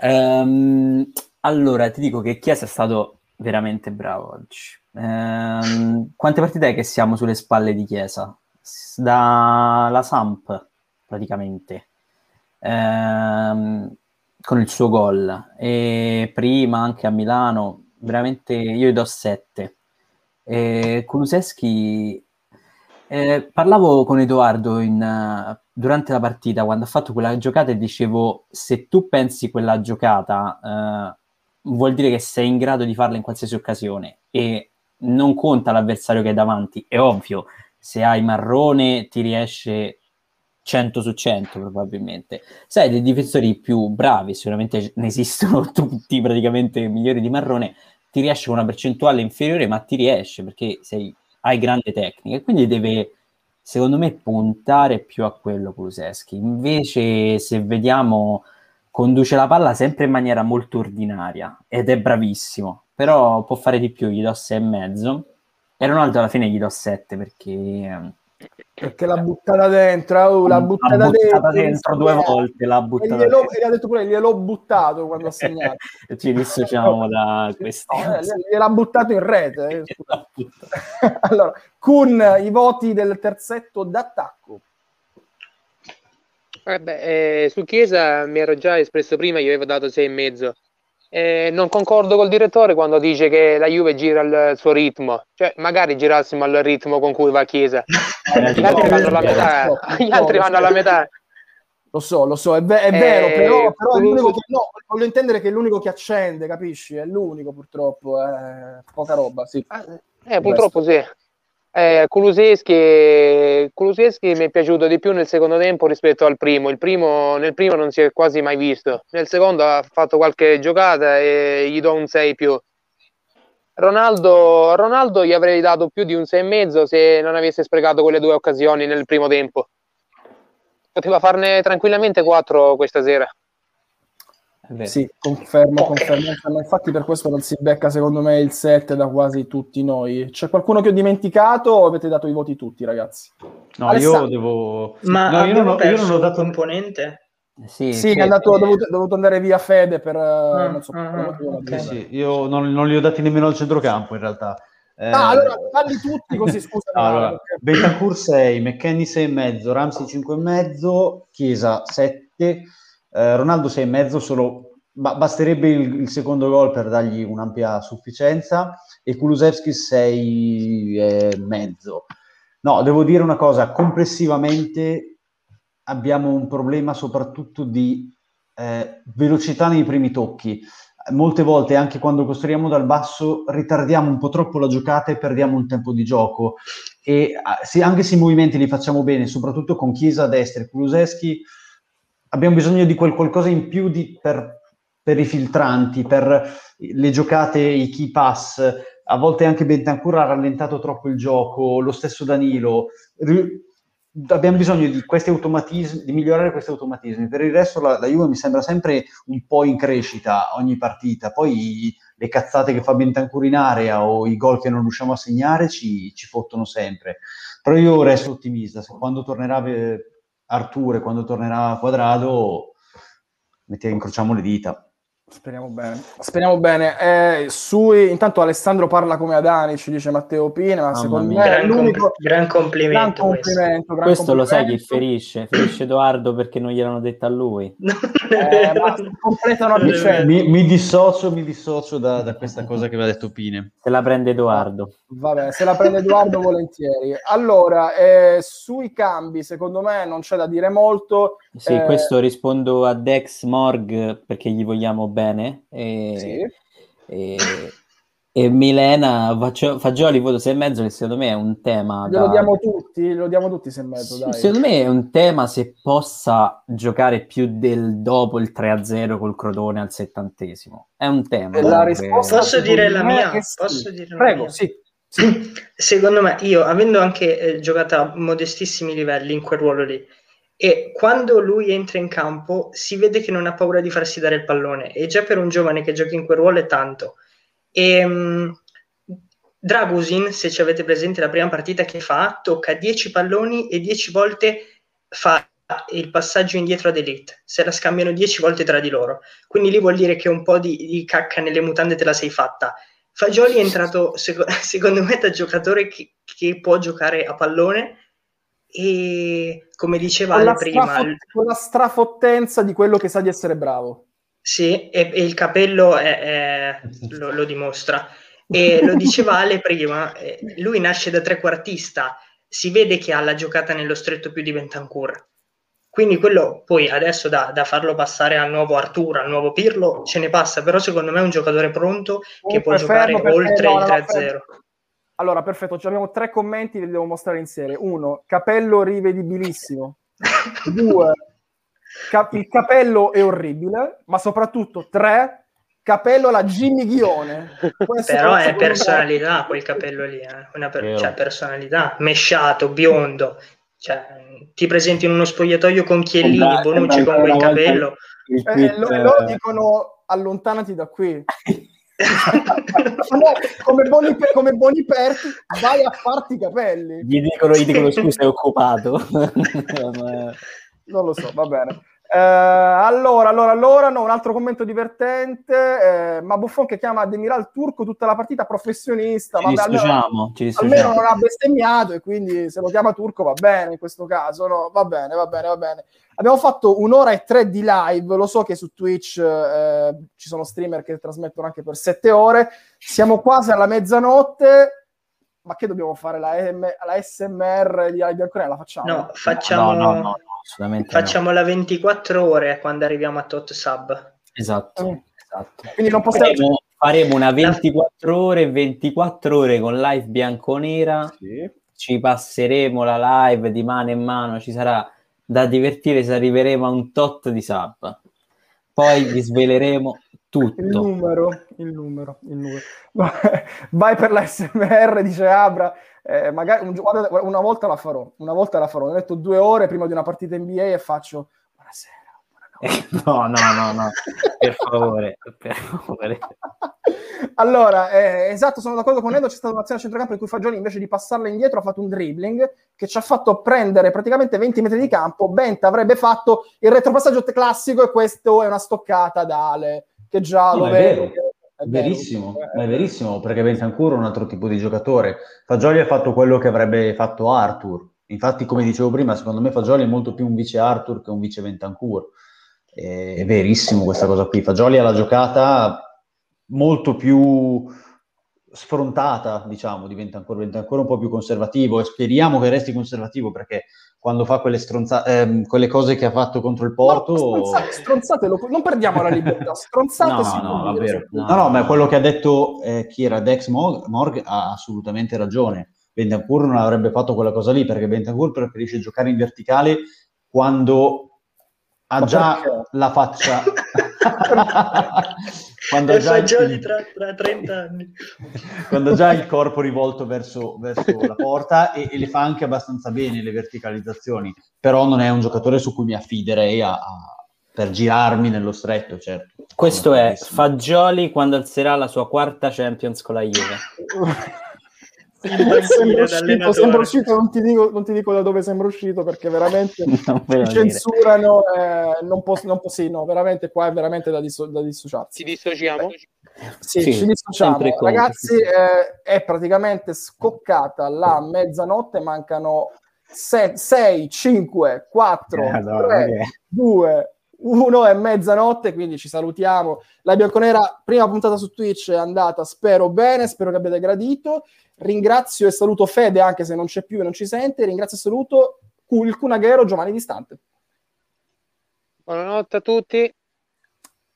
Um, allora, ti dico che Chiesa è stato veramente bravo oggi. Um, quante partite è che siamo sulle spalle di Chiesa? Dalla Samp, praticamente, um, con il suo gol. E prima anche a Milano, veramente io gli do 7. E Kuluseschi eh, parlavo con Edoardo in, uh, durante la partita, quando ha fatto quella giocata, e dicevo: se tu pensi quella giocata, uh, vuol dire che sei in grado di farla in qualsiasi occasione e non conta l'avversario che è davanti. È ovvio, se hai marrone ti riesce 100 su 100 probabilmente. Sai, dei difensori più bravi, sicuramente <laughs> ne esistono tutti praticamente migliori di marrone, ti riesce con una percentuale inferiore, ma ti riesce perché sei hai grande tecnica, quindi deve, secondo me, puntare più a quello Kuluseschi. Invece, se vediamo, conduce la palla sempre in maniera molto ordinaria ed è bravissimo, però può fare di più, gli do 6 e mezzo. E Ronaldo alla fine gli do 7 perché perché l'ha buttata dentro, oh, l'ha buttata, l'ha buttata dentro, dentro due volte, l'ha buttata e, glielo, e gli ha detto pure gliel'ho buttato quando ha segnato. <laughs> Ci dissociamo da <laughs> questo. No, gliel'ha buttato in rete. Eh, <laughs> allora, con i voti del terzetto d'attacco. Vabbè, eh, su Chiesa mi ero già espresso prima, gli avevo dato sei e mezzo eh, non concordo col direttore quando dice che la Juve gira al suo ritmo, cioè magari girassimo al ritmo con cui va a Chiesa, <laughs> gli altri vanno alla metà. Gli altri vanno alla metà. Lo so, lo so, è, ve- è vero, eh, però, però è l'unico che, no, voglio intendere che è l'unico che accende, capisci? È l'unico purtroppo, è poca roba, sì. Eh, purtroppo sì. Eh, Kuluseschi, mi è piaciuto di più nel secondo tempo rispetto al primo. primo. Nel primo non si è quasi mai visto. Nel secondo ha fatto qualche giocata e gli do un 6 più. Ronaldo, Ronaldo gli avrei dato più di un 6,5 se non avesse sprecato quelle due occasioni nel primo tempo. Poteva farne tranquillamente 4 questa sera. Sì, confermo, confermo. Infatti per questo non si becca secondo me il 7 da quasi tutti noi. C'è qualcuno che ho dimenticato o avete dato i voti tutti, ragazzi? No, Alessandro. io devo... Ma no, io non, ho, io non ho un dato... componente? Sì, Sì, è andato, eh, ha dovuto, dovuto andare via Fede per... eh, non so, ah, per ah, motivo, ok. ma- Sì, io non, non li ho dati nemmeno al centrocampo in realtà. Eh, Ah, allora falli tutti così, scusa. <laughs> allora, perché- Bentancur 6, McKenny 6,5, Ramsey 5,5, Chiesa 7, eh, Ronaldo 6,5, solo ba- basterebbe il, il secondo gol per dargli un'ampia sufficienza e Kulusevski 6,5. No, devo dire una cosa, complessivamente abbiamo un problema soprattutto di eh, velocità nei primi tocchi. Molte volte, anche quando costruiamo dal basso, ritardiamo un po' troppo la giocata e perdiamo un tempo di gioco. E ah, se- anche se i movimenti li facciamo bene, soprattutto con Chiesa a destra e Kuluseschi, abbiamo bisogno di quel qualcosa in più di- per, per i filtranti, per le giocate, i key pass. A volte anche Bentancur ha rallentato troppo il gioco, lo stesso Danilo. Ri- abbiamo bisogno di questi automatismi, di migliorare questi automatismi. Per il resto la, la Juve mi sembra sempre un po' in crescita ogni partita. Poi le cazzate che fa Bentancur in area o i gol che non riusciamo a segnare ci, ci fottono sempre. Però io resto ottimista. Se quando tornerà eh, Artur e quando tornerà Quadrado, metti- incrociamo le dita. Speriamo bene. Speriamo bene. Eh, sui, intanto Alessandro parla come Adani, ci dice Matteo Pine, ma secondo me è Gran, l'unico... com- gran Gran complimento questo. complimento, gran questo lo sai chi complimento. ferisce? Ferisce Edoardo perché non gliel'hanno detto a lui. <laughs> Non è Eh, completano a è vicenda. Mi, mi dissocio, mi dissocio da, da questa cosa che aveva detto Pine. Se la prende Edoardo. Vabbè, se la prende Edoardo <laughs> volentieri. Allora, eh, sui cambi, secondo me non c'è da dire molto. Sì, Eh, questo rispondo a Dex Morg perché gli vogliamo bene. E, Sì. e, e Milena Fagioli voto 6,5 che secondo me è un tema da- diamo tutti, glielo diamo tutti se mezzo, Sì, dai. secondo me è un tema se possa giocare più del dopo il 3-0 col Crotone al settantesimo. È un tema. E la risposta Posso dire la mia? sì. Posso dire la Prego, mia? sì. sì. Secondo me, io avendo anche eh, giocato a modestissimi livelli in quel ruolo lì, e quando lui entra in campo si vede che non ha paura di farsi dare il pallone, e già per un giovane che gioca in quel ruolo è tanto. E, mh, Dragusin, se ci avete presente la prima partita che fa, tocca 10 palloni e 10 volte fa il passaggio indietro ad Elite, se la scambiano 10 volte tra di loro. Quindi lì vuol dire che un po' di, di cacca nelle mutande te la sei fatta. Fagioli è entrato, seco- <laughs> secondo me, da giocatore che, che può giocare a pallone e, come diceva Ale prima, strafot- con la strafottenza di quello che sa di essere bravo. sì, e, e il capello è- è- lo, lo dimostra. E lo diceva Ale <laughs> prima, eh, lui nasce da trequartista, si vede che ha la giocata nello stretto più di Bentancur. Quindi quello poi adesso da, da farlo passare al nuovo Arturo, al nuovo Pirlo, ce ne passa, però secondo me è un giocatore pronto che può giocare oltre no, il no, 3-0. Allora, perfetto, ci abbiamo tre commenti, li devo mostrare in serie. Uno, capello rivedibilissimo. <laughs> Due, ca- il capello è orribile, ma soprattutto tre, capello alla Jimmy Ghione. Però è personalità quel capello lì, eh. Una per- cioè, personalità, mesciato, biondo. Cioè, ti presenti in uno spogliatoio con Chiellini, Sembra- Bonucci con quel capello. il Eh, tweet, lo, loro eh, dicono allontanati da qui. <laughs> No, come, Boni, come Boniperti, vai a farti i capelli. Gli dicono, gli dicono scusa, è occupato. <laughs> Non lo so, va bene. Eh, allora, allora, allora, no, un altro commento divertente. eh, ma Buffon che chiama Demiral Turco tutta la partita professionista. ci Vabbè, ci almeno non ha bestemmiato e quindi se lo chiama Turco va bene in questo caso. No, va bene, va bene, va bene. Abbiamo fatto un'ora e tre di live. Lo so che su Twitch eh, ci sono streamer che trasmettono anche per sette ore. Siamo quasi alla mezzanotte. Ma che dobbiamo fare? La, M- la SMR di Live Bianconera? La facciamo? No, facciamo, No, no, no, no, assolutamente no. facciamo la 24 ore quando arriviamo a tot sub. Esatto, Mm. esatto. Quindi non possiamo... Faremo, faremo una 24 ore, 24 ore con live bianconera, Sì. ci passeremo la live di mano in mano, ci sarà da divertire se arriveremo a un tot di sub. Poi vi sveleremo Il tutto. numero, il numero, il numero. Vai per la SMR, dice Abra. Eh, magari un guarda, una volta la farò, una volta la farò. Ho detto due ore prima di una partita NBA e faccio buonasera, <laughs> No, no, no, no, per favore, per favore. Allora, eh, esatto, sono d'accordo con Edo, c'è stata un'azione a centrocampo in cui Fagioli invece di passarla indietro ha fatto un dribbling che ci ha fatto prendere praticamente 20 metri di campo, Benta avrebbe fatto il retropassaggio classico e questo è una stoccata da Ale, che già No, lo è vedo. vero. che- È verissimo, eh, è verissimo, perché Bentancur è un altro tipo di giocatore. Fagioli ha fatto quello che avrebbe fatto Arthur. Infatti, come dicevo prima, secondo me Fagioli è molto più un vice Arthur che un vice Bentancur. È verissimo questa cosa qui. Fagioli ha la giocata molto più sfrontata, diciamo, di Bentancur. Bentancur è un po' più conservativo e speriamo che resti conservativo perché quando fa quelle, stronza- ehm, quelle cose che ha fatto contro il Porto... No, stronzate, stronzate, lo- non perdiamo la libertà, <laughs> stronzate No, si no, davvero, no. No, no, ma quello che ha detto eh, chi era Dex Morg, Morg ha assolutamente ragione. Bentancur non avrebbe fatto quella cosa lì perché Bentancur preferisce giocare in verticale quando ha già la faccia. <laughs> quando, già fagioli il, tra, tra 30 anni. quando ha già il corpo rivolto verso, verso la porta e, e le fa anche abbastanza bene le verticalizzazioni, però non è un giocatore su cui mi affiderei a- a- per girarmi nello stretto, certo. Questo è. Fagioli quando alzerà la sua quarta Champions con la Juve. <laughs> Sembra uscito, sembra uscito, non ti, dico, non ti dico da dove sembra uscito perché veramente <laughs> Non censurano, eh, non posso, non posso, sì, no, veramente qua è veramente da, disso- da dissociarsi. Ci dissociamo? Sì, Sì, ci dissociamo. Ragazzi, eh, è praticamente scoccata la mezzanotte, mancano 6, 5, 4, Eh, Madonna, 3, che- 2, 1 e mezzanotte, quindi ci salutiamo. La Bianconera, prima puntata su Twitch è andata, spero bene, spero che abbiate gradito. Ringrazio e saluto Fede, anche se non c'è più e non ci sente. Ringrazio e saluto il Cunaghero Giovanni Distante. Buonanotte a tutti.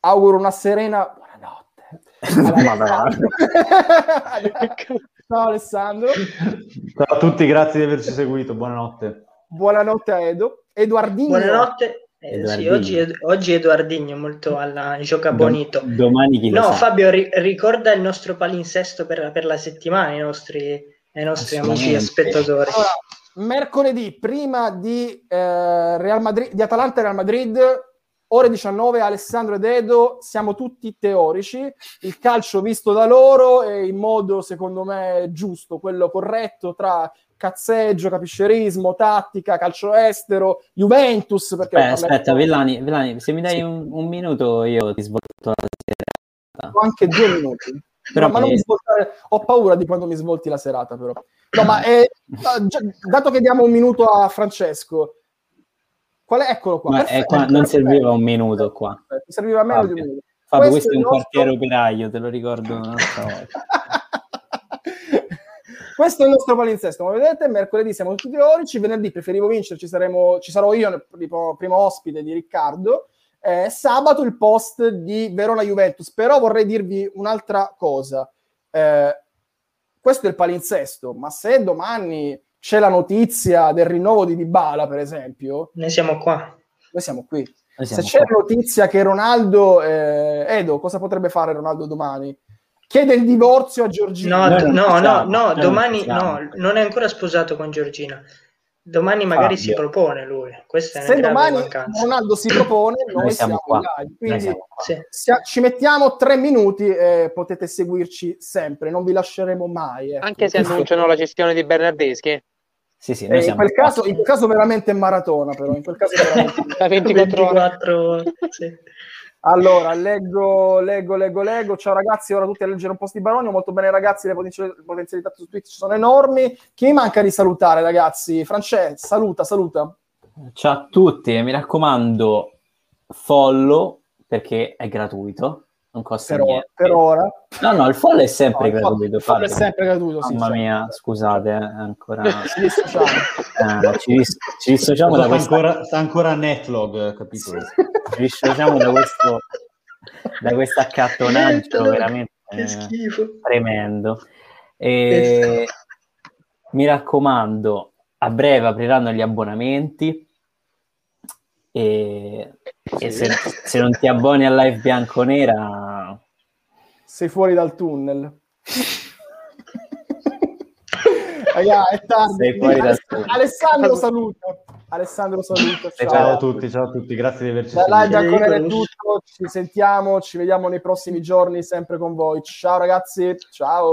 Auguro una serena buonanotte. <laughs> <laughs> Ciao Alessandro. Ciao a tutti, grazie di averci seguito, buonanotte. Buonanotte a Edo. Edoardino. Buonanotte. Eh, sì, oggi, oggi Edoardino molto alla gioca bonito. Dom- domani chi No, sa. Fabio, ri- ricorda il nostro palinsesto per, per la settimana ai nostri, ai nostri amici Assolutamente. spettatori. Allora, mercoledì, prima di, eh, Real Madrid, di Atalanta e Real Madrid, ore 19, Alessandro ed Edo, siamo tutti teorici, il calcio visto da loro e in modo, secondo me, giusto, quello corretto tra cazzeggio, capiscerismo, tattica, calcio estero, Juventus, perché Aspetta, parleremo aspetta, Villani, Villani, se mi dai un, un minuto io ti svolto la serata. anche due minuti. <laughs> Però No, ma non mi- mi svoltare- ho paura di quando mi svolti la serata, però. No, ma eh, già- dato che diamo un minuto a Francesco, qual è? Eccolo qua. È perfetto, qua- non serviva un minuto qua. Serviva meno di Fabio. un minuto. Fabio, Questo questo è è un nostro- quartiere operaio, te lo ricordo un'altra <laughs> volta. Questo è il nostro palinsesto, come vedete, mercoledì siamo tutti teorici, venerdì preferivo vincere, ci, saremo, ci sarò io, il primo, primo ospite di Riccardo, eh, sabato il post di Verona-Juventus, però vorrei dirvi un'altra cosa, Eh, questo è il palinsesto, ma se domani c'è la notizia del rinnovo di Dybala, per esempio, Noi siamo qua. noi siamo qui. Noi Se siamo c'è qua. notizia che Ronaldo, eh, Edo, cosa potrebbe fare Ronaldo domani? Chiede il divorzio a Giorgina. No, no, no, no, domani no, non è ancora sposato con Giorgina. Domani magari si Fabio. propone lui. Questa è una Se domani mancanza. Ronaldo si propone, noi, Noi siamo, siamo qua. live. Noi Quindi siamo qua. Sì. ci mettiamo tre minuti e potete seguirci sempre, non vi lasceremo mai. ecco. Anche se annunciano la gestione di Bernardeschi. Sì, sì, Eh, in, quel caso, in quel caso veramente maratona, però. In quel caso veramente... Da <laughs> 24 ore. 24 sì. Allora, leggo, leggo, leggo, leggo. Ciao ragazzi, ora tutti a leggere un post di Baronio. Molto bene ragazzi, le potenzi- potenzialità su Twitch sono enormi. Chi manca di salutare ragazzi? Francesco, saluta, saluta. Ciao a tutti, mi raccomando, follow perché è gratuito, non costa Per ora, niente. per ora. No, no, il follow è sempre No, il gratuito. follow è Fabio. sempre gratuito, sì, Mamma sì. mia, scusate, eh, ancora <laughs> Ci dissociamo. eh, ci, dis- ci dissociamo da ancora, sta ancora a netlog, capito? ci dissociamo da questo da questo accattonaggio veramente Che eh, schifo. tremendo. E mi raccomando, a breve apriranno gli abbonamenti e, e se, se non ti abboni a Live Bianconera Sei fuori dal tunnel. Raga, è tardi. Sei fuori dal tunnel. Alessandro saluta. Alessandro saluto. Ciao. ciao. a tutti, ciao a tutti, grazie di averci seguito. Dai, Bianconera è tutto, ci sentiamo, ci vediamo nei prossimi giorni sempre con voi. Ciao ragazzi, ciao. ciao.